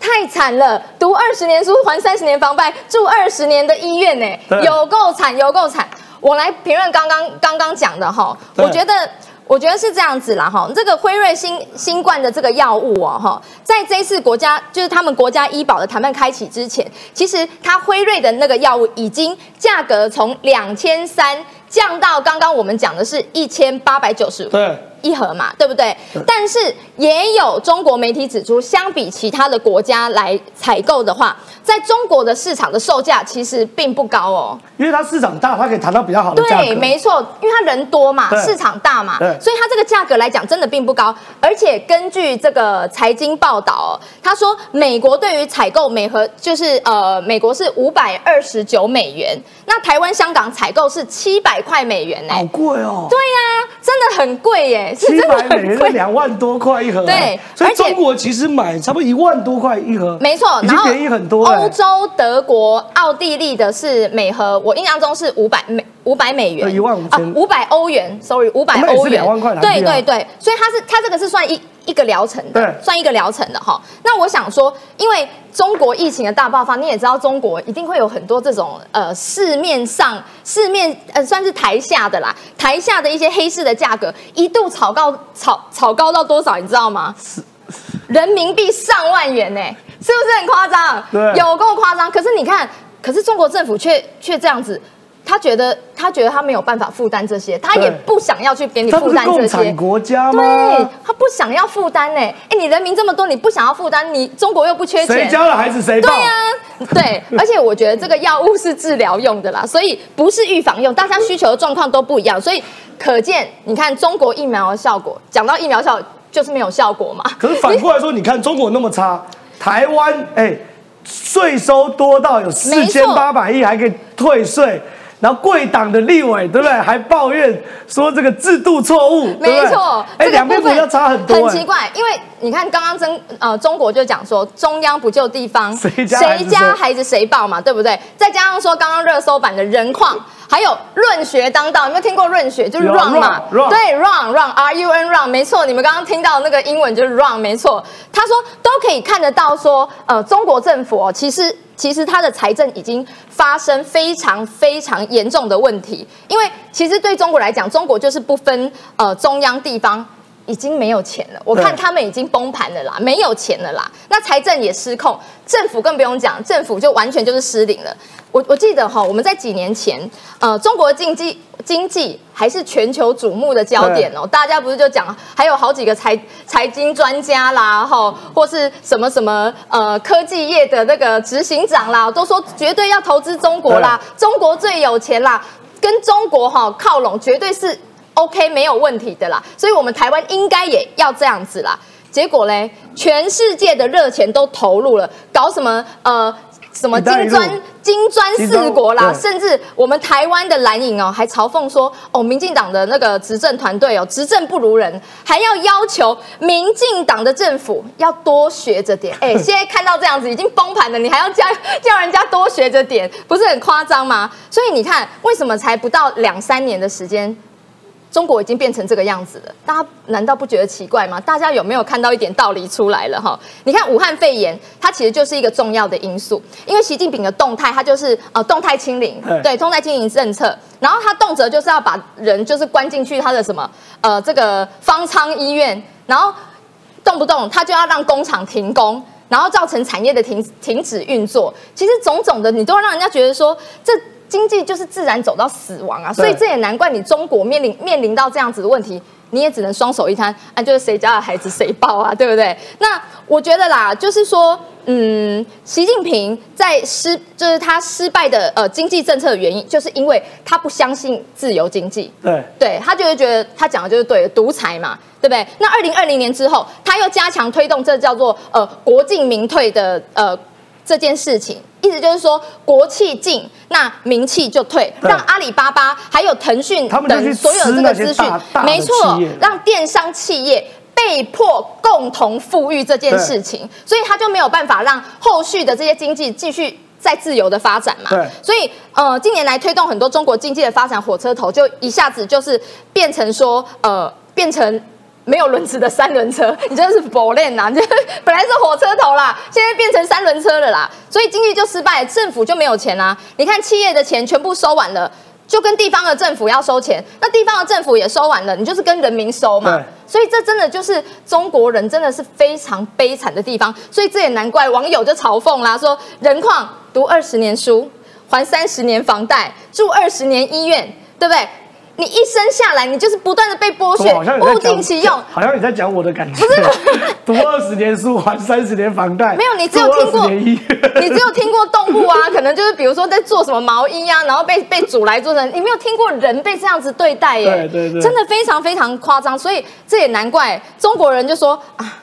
太惨了！读二十年书，还三十年房贷，住二十年的医院，呢，有够惨，有够惨。我来评论刚刚刚刚讲的哈，我觉得。我觉得是这样子啦，哈，这个辉瑞新新冠的这个药物哦，哈，在这次国家就是他们国家医保的谈判开启之前，其实它辉瑞的那个药物已经价格从两千三降到刚刚我们讲的是一千八百九十对。一盒嘛，对不对？但是也有中国媒体指出，相比其他的国家来采购的话。在中国的市场的售价其实并不高哦，因为它市场大，它可以谈到比较好的价格。对，没错，因为它人多嘛，市场大嘛，所以它这个价格来讲真的并不高。而且根据这个财经报道，他说美国对于采购每盒就是呃，美国是五百二十九美元，那台湾、香港采购是七百块美元呢，好贵哦。对呀，真的很贵耶，是真的很贵两万多块一盒。对，所以中国其实买差不多一万多块一盒，没错，然后便宜很多。欧洲、德国、奥地利的是每盒，我印象中是五百美五百美元，一万五千五百欧元，sorry，五百欧元，两万块对对对，所以它是它这个是算一一个疗程的，算一个疗程的哈。那我想说，因为中国疫情的大爆发，你也知道，中国一定会有很多这种呃市面上市面呃算是台下的啦，台下的一些黑市的价格一度炒高炒炒高到多少，你知道吗？是人民币上万元呢。是不是很夸张？对，有够夸张。可是你看，可是中国政府却却这样子，他觉得他觉得他没有办法负担这些，他也不想要去给你负担这些。国家吗？对，他不想要负担呢。哎，你人民这么多，你不想要负担，你中国又不缺钱，谁教了孩子谁对呀，对。*laughs* 而且我觉得这个药物是治疗用的啦，所以不是预防用，大家需求的状况都不一样，所以可见你看中国疫苗的效果，讲到疫苗效就是没有效果嘛。可是反过来说，你看中国那么差。台湾哎，税收多到有四千八百亿，还可以退税。然后贵党的立委对不对？还抱怨说这个制度错误，没错。哎，两边国家差很多。很奇怪，因为你看刚刚中呃中国就讲说中央不救地方，谁家孩子谁抱嘛，对不对？再加上说刚刚热搜版的人矿。还有论学当道，有没有听过论学？就是 run 嘛，对，run run，r u n run，没错，你们刚刚听到那个英文就是 run，没错。他说都可以看得到，说呃，中国政府哦，其实。其实它的财政已经发生非常非常严重的问题。因为其实对中国来讲，中国就是不分呃中央地方。已经没有钱了，我看他们已经崩盘了啦，没有钱了啦。那财政也失控，政府更不用讲，政府就完全就是失灵了。我我记得哈，我们在几年前，呃，中国经济经济还是全球瞩目的焦点哦。大家不是就讲，还有好几个财财经专家啦，哈，或是什么什么呃科技业的那个执行长啦，都说绝对要投资中国啦，中国最有钱啦，跟中国哈靠拢，绝对是。OK，没有问题的啦，所以我们台湾应该也要这样子啦。结果嘞，全世界的热钱都投入了，搞什么呃什么金砖金砖四国啦，甚至我们台湾的蓝营哦，还嘲讽说哦，民进党的那个执政团队哦，执政不如人，还要要求民进党的政府要多学着点。*laughs* 哎，现在看到这样子已经崩盘了，你还要叫 *laughs* 叫人家多学着点，不是很夸张吗？所以你看，为什么才不到两三年的时间？中国已经变成这个样子了，大家难道不觉得奇怪吗？大家有没有看到一点道理出来了哈？你看武汉肺炎，它其实就是一个重要的因素，因为习近平的动态，它就是呃动态清零，对，动态清零政策，然后他动辄就是要把人就是关进去他的什么呃这个方舱医院，然后动不动他就要让工厂停工，然后造成产业的停停止运作，其实种种的你都让人家觉得说这。经济就是自然走到死亡啊，所以这也难怪你中国面临面临到这样子的问题，你也只能双手一摊，啊，就是谁家的孩子谁抱啊，*laughs* 对不对？那我觉得啦，就是说，嗯，习近平在失，就是他失败的呃经济政策的原因，就是因为他不相信自由经济，对，对他就会觉得他讲的就是对，独裁嘛，对不对？那二零二零年之后，他又加强推动这叫做呃国进民退的呃。这件事情，意思就是说，国气进，那名气就退，让阿里巴巴还有腾讯等所有这个资讯，没错，让电商企业被迫共同富裕这件事情，所以他就没有办法让后续的这些经济继续再自由的发展嘛。所以呃，近年来推动很多中国经济的发展，火车头就一下子就是变成说，呃，变成。没有轮子的三轮车，*laughs* 你真的是否认呐！就 *laughs* 本来是火车头啦，现在变成三轮车了啦，所以经济就失败，政府就没有钱啦。你看企业的钱全部收完了，就跟地方的政府要收钱，那地方的政府也收完了，你就是跟人民收嘛。所以这真的就是中国人真的是非常悲惨的地方，所以这也难怪网友就嘲讽啦，说人矿读二十年书，还三十年房贷，住二十年医院，对不对？你一生下来，你就是不断的被剥削，物尽其用。好像你在讲我的感觉。不是，读二十年书还三十年房贷。没有，你只有听过，*laughs* 你只有听过动物啊，可能就是比如说在做什么毛衣啊，然后被被煮来做成，你没有听过人被这样子对待耶。对对对，真的非常非常夸张，所以这也难怪中国人就说啊，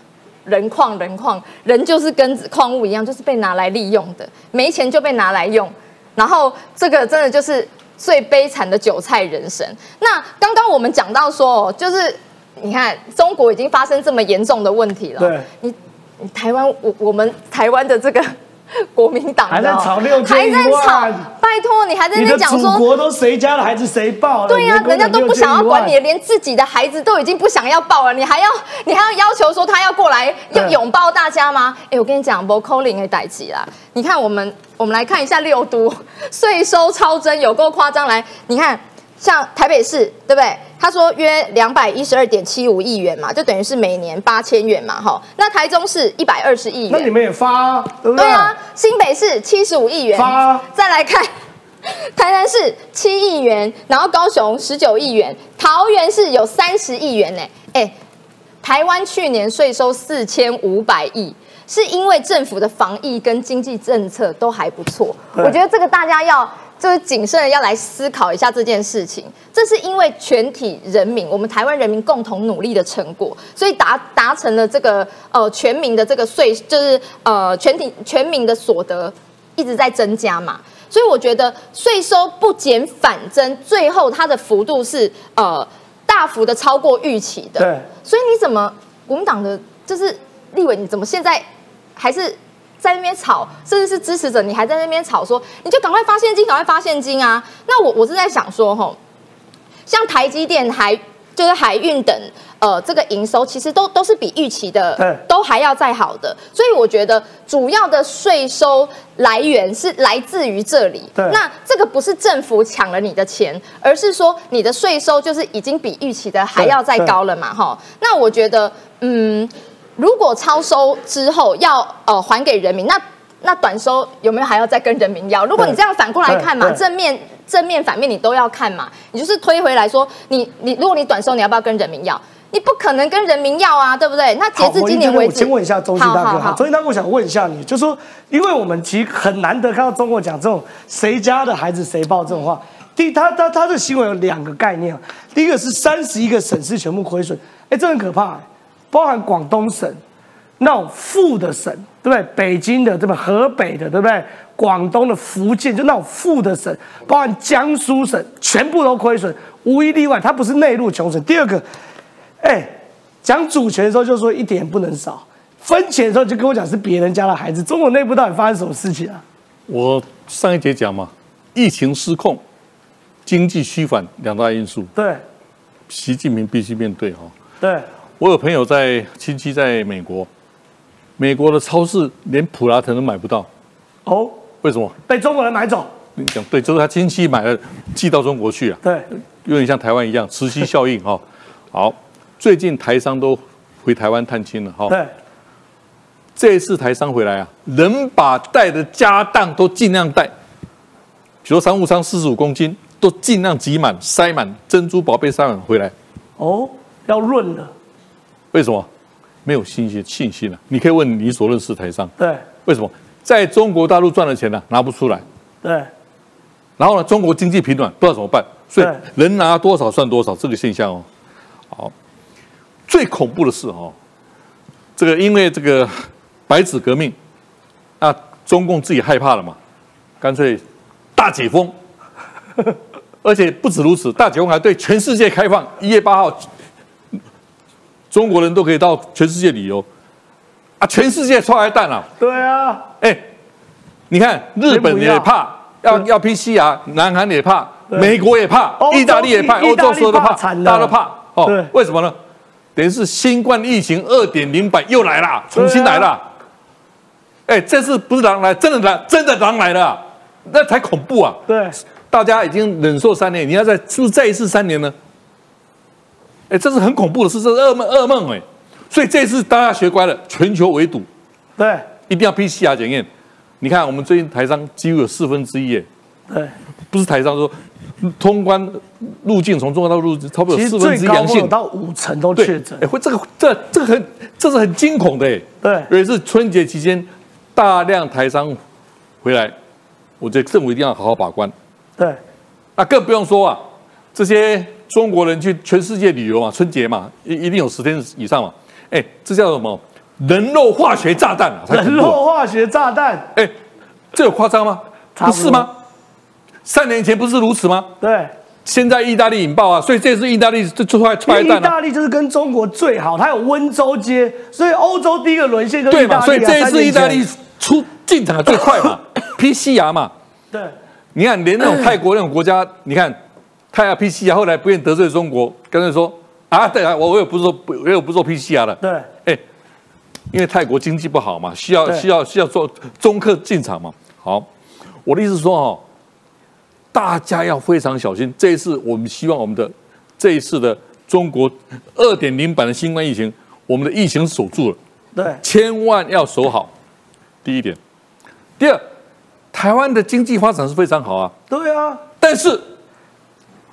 人矿人矿人就是跟矿物一样，就是被拿来利用的，没钱就被拿来用，然后这个真的就是。最悲惨的韭菜人生。那刚刚我们讲到说，就是你看中国已经发生这么严重的问题了。对，你你台湾我我们台湾的这个 *laughs* 国民党还在吵六千还在吵，拜托你还在那讲说，国都谁家的孩子谁抱？对呀，人家都不想要管你，连自己的孩子都已经不想要抱了，你还要你还要要求说他要过来要拥抱大家吗？哎，我跟你讲，不扣零的代级啦。你看我们。我们来看一下六都税收超增有够夸张，来，你看像台北市对不对？他说约两百一十二点七五亿元嘛，就等于是每年八千元嘛，哈。那台中市一百二十亿元，那你们也发对不对？对啊，新北市七十五亿元，发。再来看 *laughs* 台南市七亿元，然后高雄十九亿元，桃园市有三十亿元呢。哎，台湾去年税收四千五百亿。是因为政府的防疫跟经济政策都还不错，我觉得这个大家要就是谨慎的要来思考一下这件事情。这是因为全体人民，我们台湾人民共同努力的成果，所以达达成了这个呃全民的这个税，就是呃全体全民的所得一直在增加嘛。所以我觉得税收不减反增，最后它的幅度是呃大幅的超过预期的。对，所以你怎么国民党的就是立委，你怎么现在？还是在那边吵，甚至是支持者，你还在那边吵说，你就赶快发现金，赶快发现金啊！那我我是在想说，吼，像台积电、海就是海运等呃这个营收其实都都是比预期的对都还要再好的，所以我觉得主要的税收来源是来自于这里。对那这个不是政府抢了你的钱，而是说你的税收就是已经比预期的还要再高了嘛，哈。那我觉得，嗯，如果超收之后要呃还给人民，那那短收有没有还要再跟人民要？如果你这样反过来看嘛，正面正面反面你都要看嘛，你就是推回来说，你你如果你短收，你要不要跟人民要？你不可能跟人民要啊，对不对？那截，至今年为止，我先问一下周信大哥，好好好周信大哥，我想问一下你，就说，因为我们其实很难得看到中国讲这种谁家的孩子谁抱这种话。第一，他他他的新闻有两个概念啊，第一个是三十一个省市全部亏损，哎，这很可怕、包含广东省那种富的省，对不对？北京的，对吧？河北的，对不对？广东的、福建就那种富的省，包含江苏省，全部都亏损，无一例外，它不是内陆穷省。第二个，哎，讲主权的时候就说一点也不能少，分钱的时候就跟我讲是别人家的孩子。中国内部到底发生什么事情啊？我上一节讲嘛，疫情失控，经济虚反两大因素，对习近平必须面对哈。对，我有朋友在亲戚在美国，美国的超市连普拉腾都买不到，哦，为什么？被中国人买走。你讲对，就是他亲戚买了寄到中国去啊，对有点像台湾一样磁吸效应哈。*laughs* 好，最近台商都回台湾探亲了哈。对这一次台商回来啊，能把带的家当都尽量带，比如说商务舱四十五公斤，都尽量挤满、塞满珍珠宝贝塞满回来。哦，要润了。为什么？没有信心信心了、你可以问你所认识台商，对。为什么？在中国大陆赚的钱呢、拿不出来？对。然后呢，中国经济疲软，不知道怎么办，所以对。能拿多少算多少，这个现象哦。好，最恐怖的是哦，这个因为这个白纸革命，那中共自己害怕了嘛，干脆大解封，*laughs* 而且不止如此，大解封还对全世界开放。一月八号，中国人都可以到全世界旅游，啊，全世界超来蛋了。对啊，哎，你看日本也怕，要要 PCR，南韩也怕，美国也怕意大利也怕，欧洲所有都怕，怕大家都怕。哦，为什么呢？等于是新冠疫情二点零版又来了，重新来了。哎，这次不是狼来，真的狼，真的狼来了啊，那才恐怖啊！对大家已经忍受三年，你要再是不是再一次三年呢？哎，这是很恐怖的事，这是噩梦噩梦哎。所以这次大家学乖了，全球围堵，对一定要 PCR 检验。你看，我们最近台商几乎有四分之一耶，对，不是台商说通关路径从中国大陆入境，差不多有四分之一阳性。到五成都对确诊哎，。会这个这这个很这是很惊恐的哎。对尤其是春节期间大量台商回来，我觉得政府一定要好好把关。对那更不用说啊，这些中国人去全世界旅游嘛，春节嘛，一一定有十天以上嘛。哎，这叫什么？人肉化学炸弹啊！*laughs* 人肉化学炸弹。哎，这有夸张吗？不不是吗？三年前不是如此吗？对，现在意大利引爆啊，所以这次意大利就出来出来意大利就是跟中国最好，它有温州街，所以欧洲第一个沦陷就是对嘛？意大利啊。所以这一次意大利出进场的最快嘛，*laughs* PCR 嘛，对你看连那种泰国那种国家，你看泰亚 PCR 后来不愿得罪中国，干脆说啊，对啊，我我也不做，我也不做 PCR 了，对哎，因为泰国经济不好嘛，需要需要需要做中客进场嘛。好，我的意思是说哦，大家要非常小心。这一次我们希望我们的这一次的中国二点零版的新冠疫情，我们的疫情守住了，对千万要守好。第一点，第二，台湾的经济发展是非常好啊，对啊。但是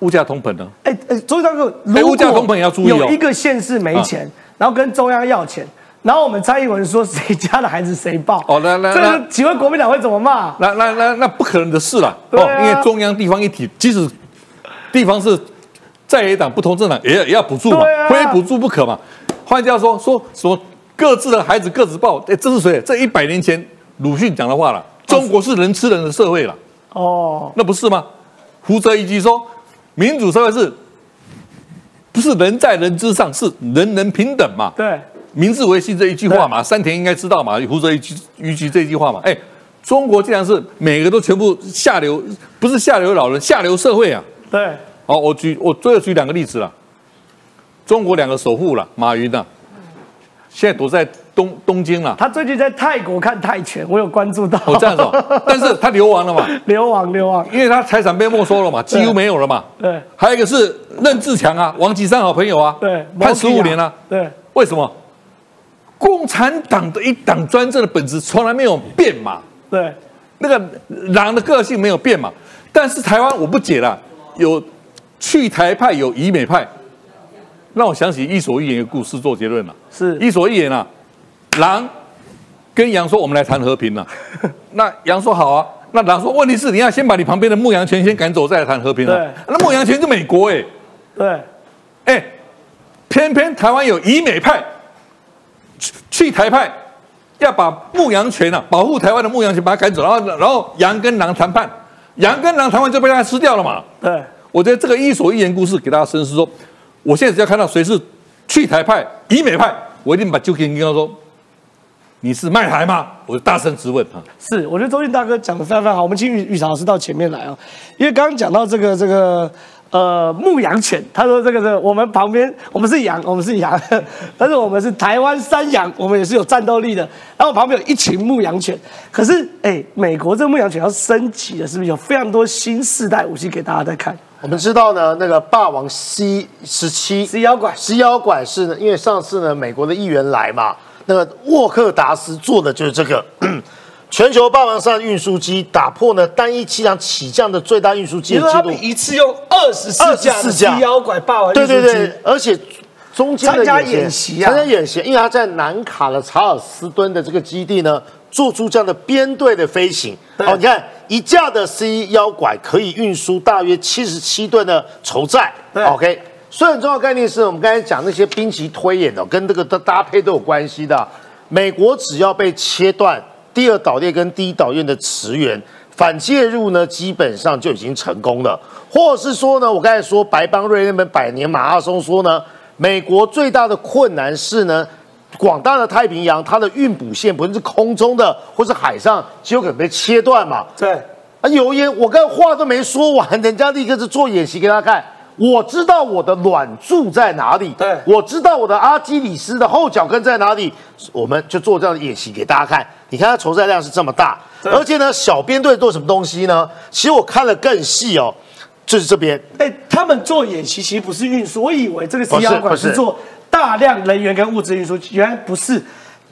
物价通膨呢？哎哎，周大哥，如物价通膨也要注意哦有一个县市没钱，然后跟中央要钱，然后我们蔡英文说谁家的孩子谁抱。哦那那这那个请问国民党会怎么骂？那那那那不可能的事了啊哦，因为中央地方一体，即使地方是在野党不同政党，也要也要补助嘛啊，非补助不可嘛。换句话说，说什么各自的孩子各自抱，哎，这是谁？这一百年前鲁迅讲的话了。中国是人吃人的社会了，哦，那不是吗？胡哲一句说，民主社会是不是人在人之上，是人人平等嘛？对明治维新这一句话嘛，山田应该知道嘛，胡哲一句一句这一句话嘛，哎，中国竟然是每个都全部下流，不是下流老人，下流社会啊！对好，我举我最后举两个例子了。中国两个首富了，马云呐、现在躲在东东京了。他最近在泰国看泰拳，我有关注到。我，这样子、哦，*laughs* 但是他流亡了嘛，流亡流亡，因为他财产被没收了嘛，几乎没有了嘛。对还有一个是任志强啊，王岐山好朋友啊，对，判十五年了、对，为什么？共产党的一党专政的本质从来没有变嘛，对，那个狼的个性没有变嘛。但是台湾我不解了，有去台派，有以美派，让我想起《伊索寓言》的故事做结论了。是伊索寓言啊，狼跟羊说：“我们来谈和平了。*laughs* ”那羊说：“好啊。”那狼说：“问题是你要先把你旁边的牧羊犬先赶走，再来谈和平对啊。”那牧羊犬是美国哎、对，哎，偏偏台湾有以美派，去去台派，要把牧羊犬啊，保护台湾的牧羊犬把它赶走，然后然后羊跟狼谈判，羊跟狼谈判就被它吃掉了嘛。对，我觉得这个伊索寓言故事给大家深思说，我现在只要看到谁是去台派、以美派，我一定把就跟跟他说，你是卖台吗？我就大声质问啊。是，我觉得周俊大哥讲的非常非常好。我们请玉玉潮老师到前面来啊，因为刚刚讲到这个这个呃牧羊犬，他说这个这个我们旁边我们是羊，我们是羊，*laughs* 但是我们是台湾山羊，我们也是有战斗力的。然后旁边有一群牧羊犬，可是哎，美国这个牧羊犬要升级了，是不是有非常多新世代武器给大家在看？我们知道呢，那个霸王 C 十七 C 妖怪 C 妖怪是呢，因为上次呢，美国的议员来嘛，那个沃克达斯做的就是这个 *clears throat* 全球霸王上运输机，打破呢单一气囊起降的最大运输机的记录。一次用二十四架的24架 C 妖怪霸王对对对，而且中间的参加演演习啊参加演习，因为他在南卡的查尔斯敦的这个基地呢，做出这样的编队的飞行。对哦，你看一架的 C 妖拐可以运输大约七十七吨的筹载。对 OK，所以很重要的概念是我们刚才讲那些兵棋推演的，跟这个的搭配都有关系的。美国只要被切断第二岛链跟第一岛链的驰援，反介入呢，基本上就已经成功了。或者是说呢，我刚才说白邦瑞那本百年马拉松说呢，美国最大的困难是呢，广大的太平洋它的运补线，不论是空中的或是海上，就有可能被切断嘛。对，啊，油烟，我刚话都没说完，人家立刻是做演习给大家看。我知道我的卵柱在哪里，对。我知道我的阿基里斯的后脚跟在哪里，我们就做这样的演习给大家看。你看它筹载量是这么大，而且呢，小编队做什么东西呢？其实我看了更细哦，就是这边，哎，他们做演习其实不是运输，我以为这个 C 是妖拐不是。是做大量人员跟物资运输，原来不是，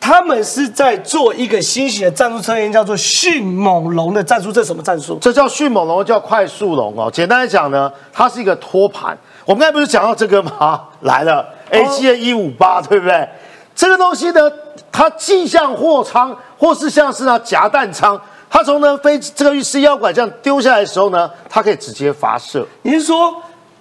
他们是在做一个新型的战术测验，叫做迅猛龙的战术，这是什么战术？这叫迅猛龙，叫快速龙哦。简单来讲呢，它是一个托盘。我们刚才不是讲到这个吗？*laughs* 来了，A 七 N 一五八，对不对？这个东西呢，它既像货舱，或是像是呢夹弹舱。它从呢飞这个 C 妖拐这样丢下来的时候呢，它可以直接发射。你是说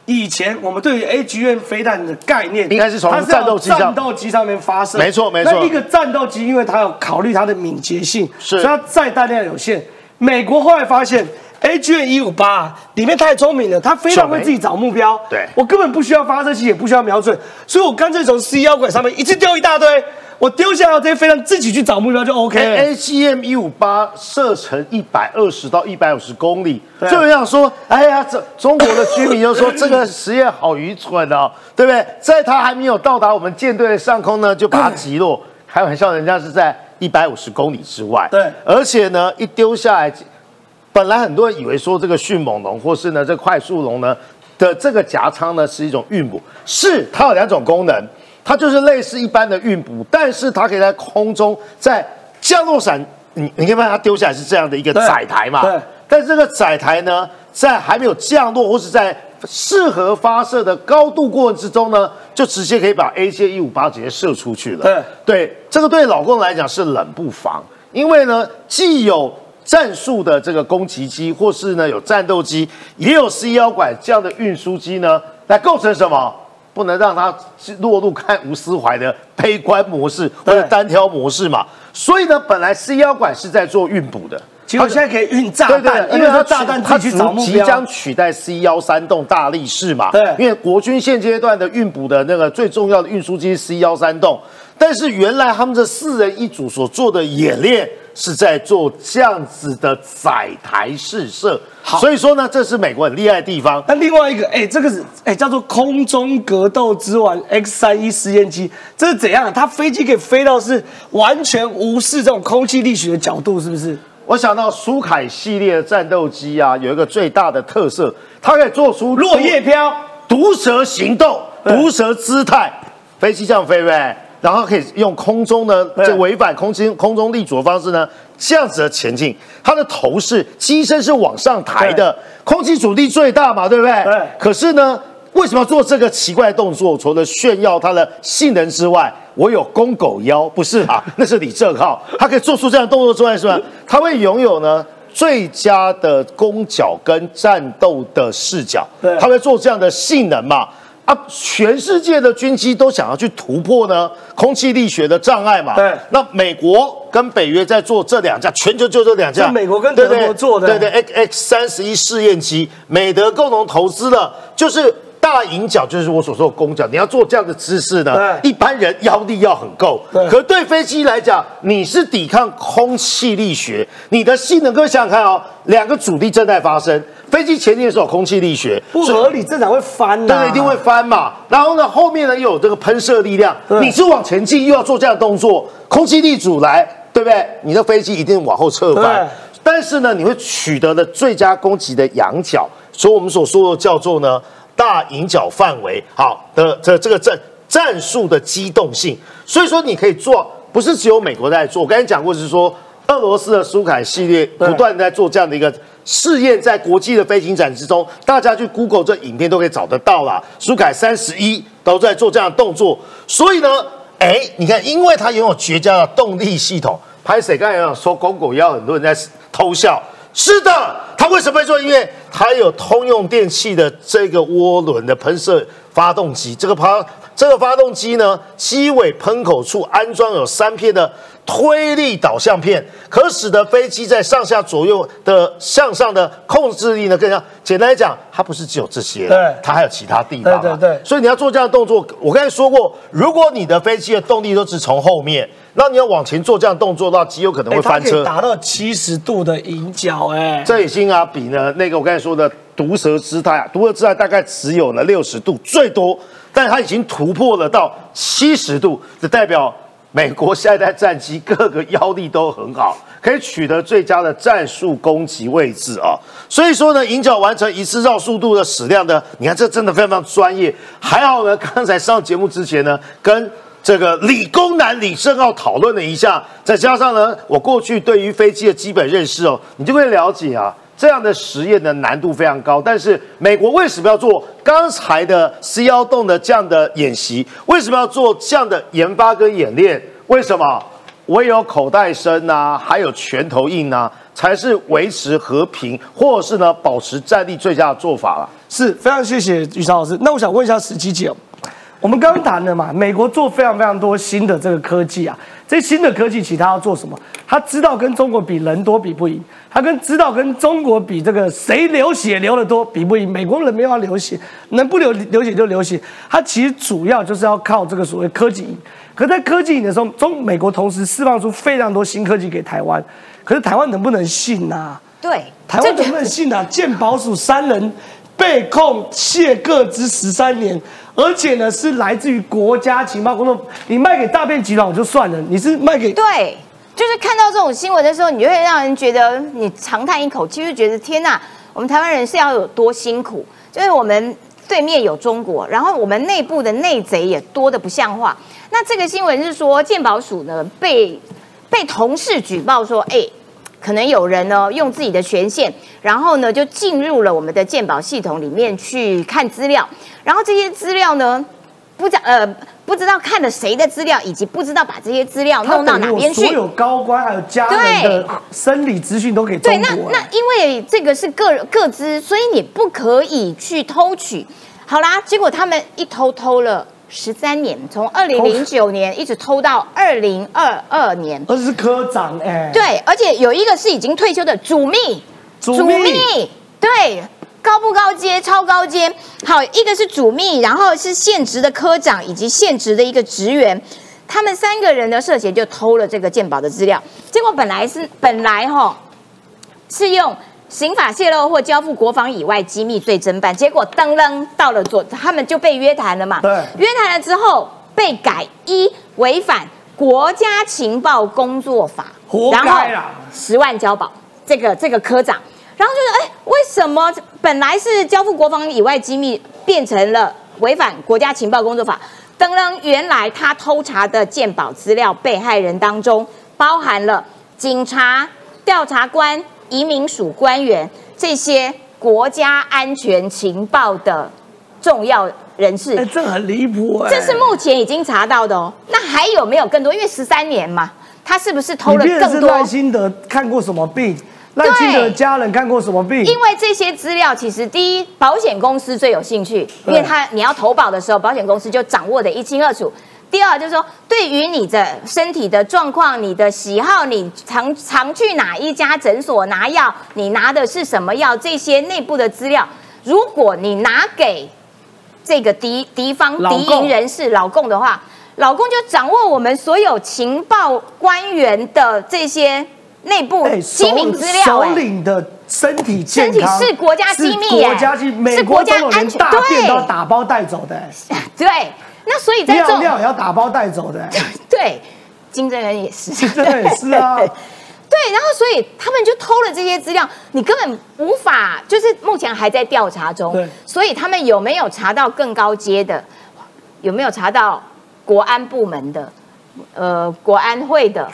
以前我们对于 AGN 飞弹的概念，应该是从它战斗机上。战斗机上面发射，没错没错。那一个战斗机，因为它要考虑它的敏捷性，是。所以它载弹量有限。美国后来发现。AGN 一五八里面太聪明了，它非常会自己找目标，对。我根本不需要发射器，也不需要瞄准，所以我干脆从 C 妖拐上面一次丢一大堆，我丢下来这些飞弹自己去找目标就 OK。ACM 一五八射程一百二十到一百五十公里，对就有人想说，哎呀，这中国的居民就说这个实验好愚蠢哦，*coughs* 对不对？在它还没有到达我们舰队的上空呢，就把它击落。*coughs* 开玩笑，人家是在一百五十公里之外，对而且呢，一丢下来，本来很多人以为说这个迅猛龙或是呢这快速龙呢的这个夹舱呢是一种运补，是它有两种功能，它就是类似一般的运补，但是它可以在空中在降落伞，你你可以发现它丢下来是这样的一个对载台嘛，对但这个载台呢，在还没有降落或是在适合发射的高度过程之中呢，就直接可以把 A J 一五八直接射出去了。对对，这个对老公来讲是冷不防，因为呢，既有战术的这个攻击机，或是呢有战斗机，也有 C 幺拐这样的运输机呢，来构成什么？不能让他落入看吴思怀的悲观模式或者单挑模式嘛。所以呢，本来 C 幺馆是在做运补的，结果现在可以运炸对弹，对，因为它它炸弹它去找目标即将。取代 C 幺三栋大力士嘛。对因为国军现阶段的运补的那个最重要的运输机是 C 幺三栋，但是原来他们这四人一组所做的演练是在做这样子的载台试射。所以说呢，这是美国很厉害的地方。那另外一个，哎，这个是哎叫做空中格斗之王 X 三一试验机，这是怎样？它飞机可以飞到是完全无视这种空气力学的角度，是不是？我想到苏凯系列的战斗机啊，有一个最大的特色，它可以做出落叶飘、毒蛇行动、毒蛇姿态，飞机这样飞，对不对？然后可以用空中呢，这违反空气空中立足的方式呢，这样子的前进。它的头是机身是往上抬的，空气阻力最大嘛，对不对？对。可是呢，为什么要做这个奇怪的动作？除了炫耀它的性能之外，我有公狗腰，不是啊？*laughs* 那是李正浩，他可以做出这样的动作之外，是吧？他会拥有呢最佳的攻角跟战斗的视角，对，他会做这样的性能嘛？啊，全世界的军机都想要去突破呢空气力学的障碍嘛？对。那美国跟北约在做这两架，全球就这两架，美国跟德国做的，对对，X X 三十一试验机，美德共同投资的，就是大银角，就是我所说的弓角。你要做这样的姿势呢，一般人腰力要很够。对。可对飞机来讲，你是抵抗空气力学，你的性能，各位想想看哦，两个阻力正在发生。飞机前进的时候，空气力学不合理，正常会翻的，对，一定会翻嘛。然后呢，后面呢又有这个喷射力量，你是往前进，又要做这样的动作，空气力阻来，对不对？你的飞机一定往后侧翻。但是呢，你会取得了最佳攻击的仰角，所以我们所说的叫做呢大引角范围，好的这这个战战术的机动性。所以说你可以做，不是只有美国在做。我刚才讲过，是说俄罗斯的苏凯系列不断在做这样的一个。试验在国际的飞行展之中，大家去 Google 这影片都可以找得到啦。苏凯三十一都在做这样的动作，所以呢，哎，你看，因为它拥有绝佳的动力系统。拍谁刚才有说公狗要，很多人在偷笑。是的，它为什么会做？因为它有通用电气的这个涡轮的喷射发动机，这个发这个发动机呢，机尾喷口处安装有三片的。推力导向片可使得飞机在上下左右的向上的控制力呢更加简单来讲，它不是只有这些，对，它还有其他地方。对对对。所以你要做这样的动作，我刚才说过，如果你的飞机的动力都是从后面，那你要往前做这样动作的话，极有可能会翻车。达到七十度的迎角，哎，这已经啊比呢那个我刚才说的毒蛇姿态啊，毒蛇姿态大概只有呢六十度最多，但它已经突破了到七十度，这代表。美国下一代战机各个腰力都很好，可以取得最佳的战术攻击位置啊。所以说呢，引脚完成一次绕速度的矢量呢，你看这真的非常专业。还好呢，刚才上节目之前呢，跟这个理工男李胜浩讨论了一下，再加上呢，我过去对于飞机的基本认识哦，你就会了解啊。这样的实验的难度非常高，但是美国为什么要做刚才的 C 幺洞的这样的演习？为什么要做这样的研发跟演练？为什么？唯有口袋深呐，还有拳头硬呐，才是维持和平或者是呢保持战力最佳的做法了。是非常谢谢于超老师。那我想问一下史基姐，我们刚刚谈了嘛，美国做非常非常多新的这个科技啊。这新的科技，其他要做什么？他知道跟中国比人多比不赢，他跟知道跟中国比这个谁流血流的多比不赢。美国人没有要流血，能不流流血就流血。他其实主要就是要靠这个所谓科技赢。可在科技赢的时候，中美国同时释放出非常多新科技给台湾，可是台湾能不能信呐？对，台湾能不能信啊？鉴宝署三人被控窃各资十三年。而且呢，是来自于国家情报工作。你卖给大便集团就算了，你是卖给对，就是看到这种新闻的时候，你就会让人觉得你长叹一口气，就觉得天哪，我们台湾人是要有多辛苦？就是我们对面有中国，然后我们内部的内贼也多的不像话。那这个新闻是说，鉴宝署呢被被同事举报说，哎。可能有人呢用自己的权限，然后呢就进入了我们的鉴宝系统里面去看资料，然后这些资料呢不知呃不知道看了谁的资料，以及不知道把这些资料弄到哪边去。所有高官还有家人的生理资讯都给中国。对，那那因为这个是个个资，所以你不可以去偷取。好啦，结果他们一偷偷了。十三年，从二零零九年一直偷到二零二二年。而是科长哎。对，而且有一个是已经退休的主秘，主秘对，高不高阶？超高阶。好，一个是主秘，然后是现职的科长以及现职的一个职员。他们三个人呢涉嫌就偷了这个鉴宝的资料，结果本来是本来哈是用刑法泄露或交付国防以外机密罪侦办，结果噔噔到了左，他们就被约谈了嘛。对约谈了之后被改一违反国家情报工作法，然后十万交保，这个这个科长，然后就是哎，为什么本来是交付国防以外机密，变成了违反国家情报工作法？噔噔，原来他偷查的鉴宝资料，被害人当中包含了警察、调查官、移民署官员这些国家安全情报的重要人士。哎，这很离谱哎，这是目前已经查到的哦。那还有没有更多？因为十三年嘛，他是不是偷了更多？是赖清德看过什么病？赖清德的家人看过什么病？因为这些资料，其实第一，保险公司最有兴趣，因为他你要投保的时候，保险公司就掌握的一清二楚。第二就是说，对于你的身体的状况、你的喜好、你常常去哪一家诊所拿药，你拿的是什么药，这些内部的资料，如果你拿给这个敌敌方敌营人士老共的话，老共就掌握我们所有情报官员的这些内部哎，机密资料、首哎领的身体健身康体是国家机密是国家安全大便对。都要打包带走的，哎 *laughs* 对，那所以在这尿种尿也要打包带走的，哎 *laughs* 对金正恩也是，真的也是啊。*laughs* 对，然后所以他们就偷了这些资料，你根本无法，就是目前还在调查中对。所以他们有没有查到更高阶的？有没有查到国安部门的？呃，国安会的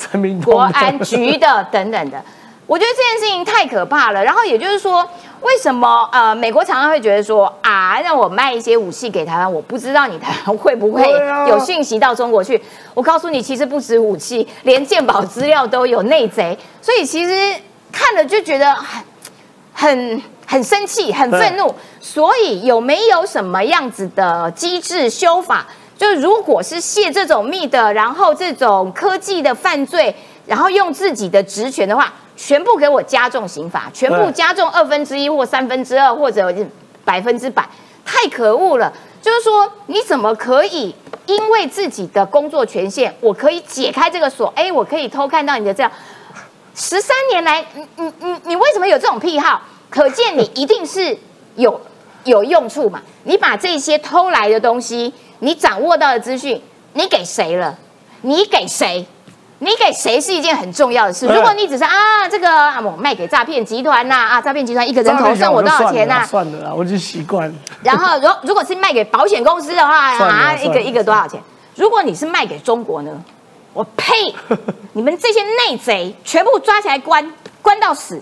国安局的等等的？我觉得这件事情太可怕了。然后也就是说，为什么呃美国常常会觉得说啊，让我卖一些武器给台湾，我不知道你台湾会不会有讯息到中国去。我告诉你，其实不止武器，连鉴宝资料都有内贼，所以其实看了就觉得很很很生气、很愤怒。所以有没有什么样子的机制修法？就如果是泄这种密的，然后这种科技的犯罪，然后用自己的职权的话，全部给我加重刑罚，全部加重二分之一或三分之二或者百分之百，太可恶了。就是说，你怎么可以因为自己的工作权限，我可以解开这个锁？哎，我可以偷看到你的这样。十三年来，你你你你为什么有这种癖好？可见你一定是有有用处嘛。你把这些偷来的东西，你掌握到的资讯，你给谁了？你给谁？你给谁是一件很重要的事。如果你只是啊，这个啊，我卖给诈骗集团呐，啊，诈骗集团一个人头算我多少钱呐、算了啦，我已经习惯了。然后，如如果是卖给保险公司的话，啊，一个一个多少钱？如果你是卖给中国呢？我呸！你们这些内贼全部抓起来关，关到死。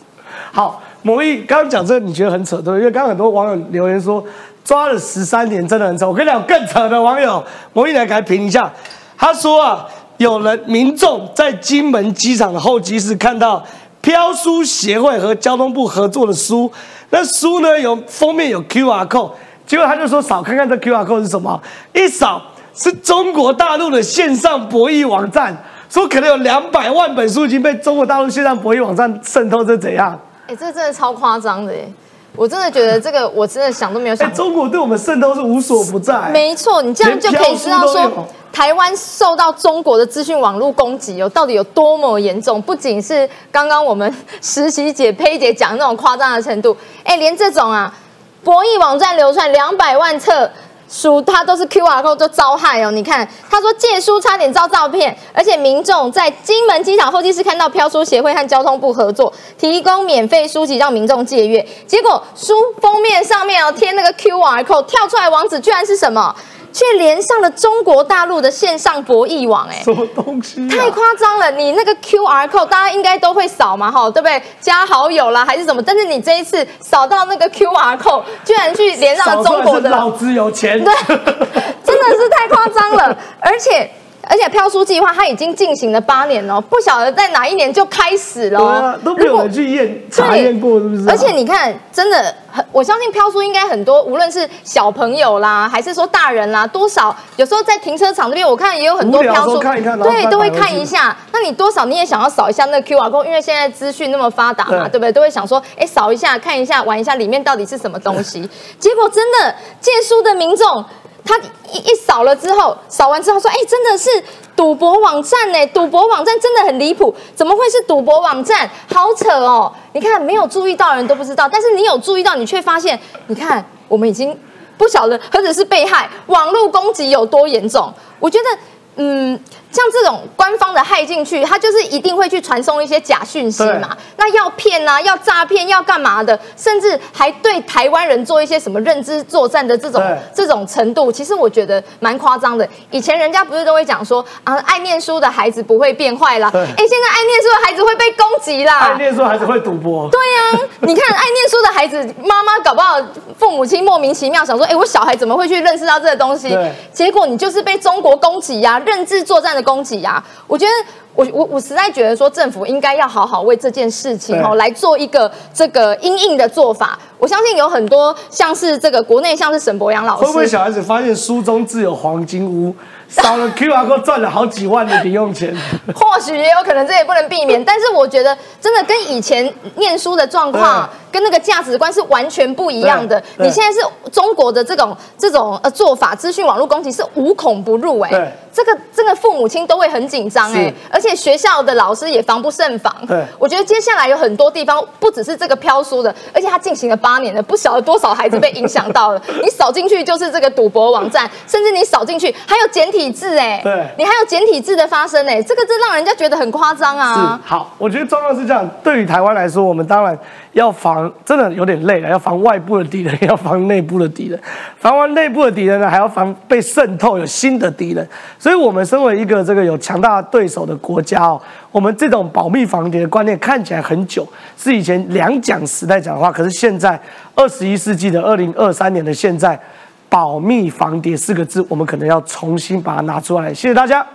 好，某毅刚刚讲这个，你觉得很扯对？因为刚刚很多网友留言说抓了十三年真的很扯。我跟你讲，更扯的网友，某毅来给他评一下。他说啊，有人民众在金门机场的候机室看到飘书协会和交通部合作的书，那书呢有封面有 QR code，结果他就说扫看看这 QR code 是什么，一扫是中国大陆的线上博弈网站。说可能有两百万本书已经被中国大陆线上博弈网站渗透，这怎样？哎、这真的超夸张的哎！我真的觉得这个，我真的想都没有哎、想过。中国对我们渗透是无所不在。没错，你这样就可以知道说台湾受到中国的资讯网络攻击有到底有多么严重。不仅是刚刚我们实习姐、佩姐讲的那种夸张的程度，哎，连这种啊，博弈网站流传两百万册。书它都是 QR code 就遭害哦！你看，他说借书差点遭照片，而且民众在金门机场候机室看到飘书协会和交通部合作，提供免费书籍让民众借阅，结果书封面上面哦贴那个 QR code，跳出来网址居然是什么？却连上了中国大陆的线上博弈网，哎，什么东西、啊？太夸张了！你那个 QR code 大家应该都会扫嘛，哈，对不对？加好友啦，还是什么？但是你这一次扫到那个 QR code，居然去连上了中国的，老子有钱。对，真的是太夸张了，而且。而且飘书计划它已经进行了八年了，不晓得在哪一年就开始了、都没有人去验查验过，是不是、啊？而且你看，真的很，我相信飘书应该很多，无论是小朋友啦，还是说大人啦，多少有时候在停车场那边，我看也有很多飘书，看一看对，都会看一下。那你多少你也想要扫一下那个 QR code，因为现在资讯那么发达嘛，对对不对？都会想说，哎，扫一下，看一下，玩一下，里面到底是什么东西。*laughs* 结果真的借书的民众。他一一扫了之后，扫完之后说，哎，真的是赌博网站呢，赌博网站真的很离谱，怎么会是赌博网站？好扯哦！你看没有注意到的人都不知道，但是你有注意到，你却发现，你看我们已经不晓得何止是被害，网络攻击有多严重。我觉得，嗯。像这种官方的害进去，他就是一定会去传送一些假讯息嘛。那要骗啊，要诈骗，要干嘛的？甚至还对台湾人做一些什么认知作战的这种这种程度，其实我觉得蛮夸张的。以前人家不是都会讲说啊，爱念书的孩子不会变坏啦。哎，现在爱念书的孩子会被攻击啦。爱念书孩子会赌博。对呀，*laughs* 你看爱念书的孩子，妈妈搞不好父母亲莫名其妙想说，哎，我小孩怎么会去认识到这个东西？结果你就是被中国攻击呀，认知作战的。攻击呀！我觉得我我我实在觉得说政府应该要好好为这件事情哦来做一个这个应应的做法。我相信有很多像是这个国内像是沈博阳老师，会不会小孩子发现书中自有黄金屋？少了 Q R code 赚了好几万的零用钱，*laughs* 或许也有可能，这也不能避免。但是我觉得，真的跟以前念书的状况，跟那个价值观是完全不一样的。你现在是中国的这种这种呃做法，资讯网络攻击是无孔不入哎。这个这个父母亲都会很紧张哎，而且学校的老师也防不胜防。对，我觉得接下来有很多地方不只是这个飘书的，而且他进行了八年了，不晓得多少孩子被影响到了。*laughs* 你扫进去就是这个赌博网站，甚至你扫进去还有简体字哎，对，你还有简体字的发生哎，这个真让人家觉得很夸张啊。是好，我觉得状况是这样。对于台湾来说，我们当然要防，真的有点累了，要防外部的敌人，*laughs* 要防内部的敌人。防完内部的敌人呢，还要防被渗透，有新的敌人。所以，我们身为一个这个有强大对手的国家哦，我们这种保密防谍的观念看起来很久，是以前两蒋时代讲的话，可是现在二十一世纪的二零二三年的现在。保密防谍四个字我们可能要重新把它拿出来。谢谢大家。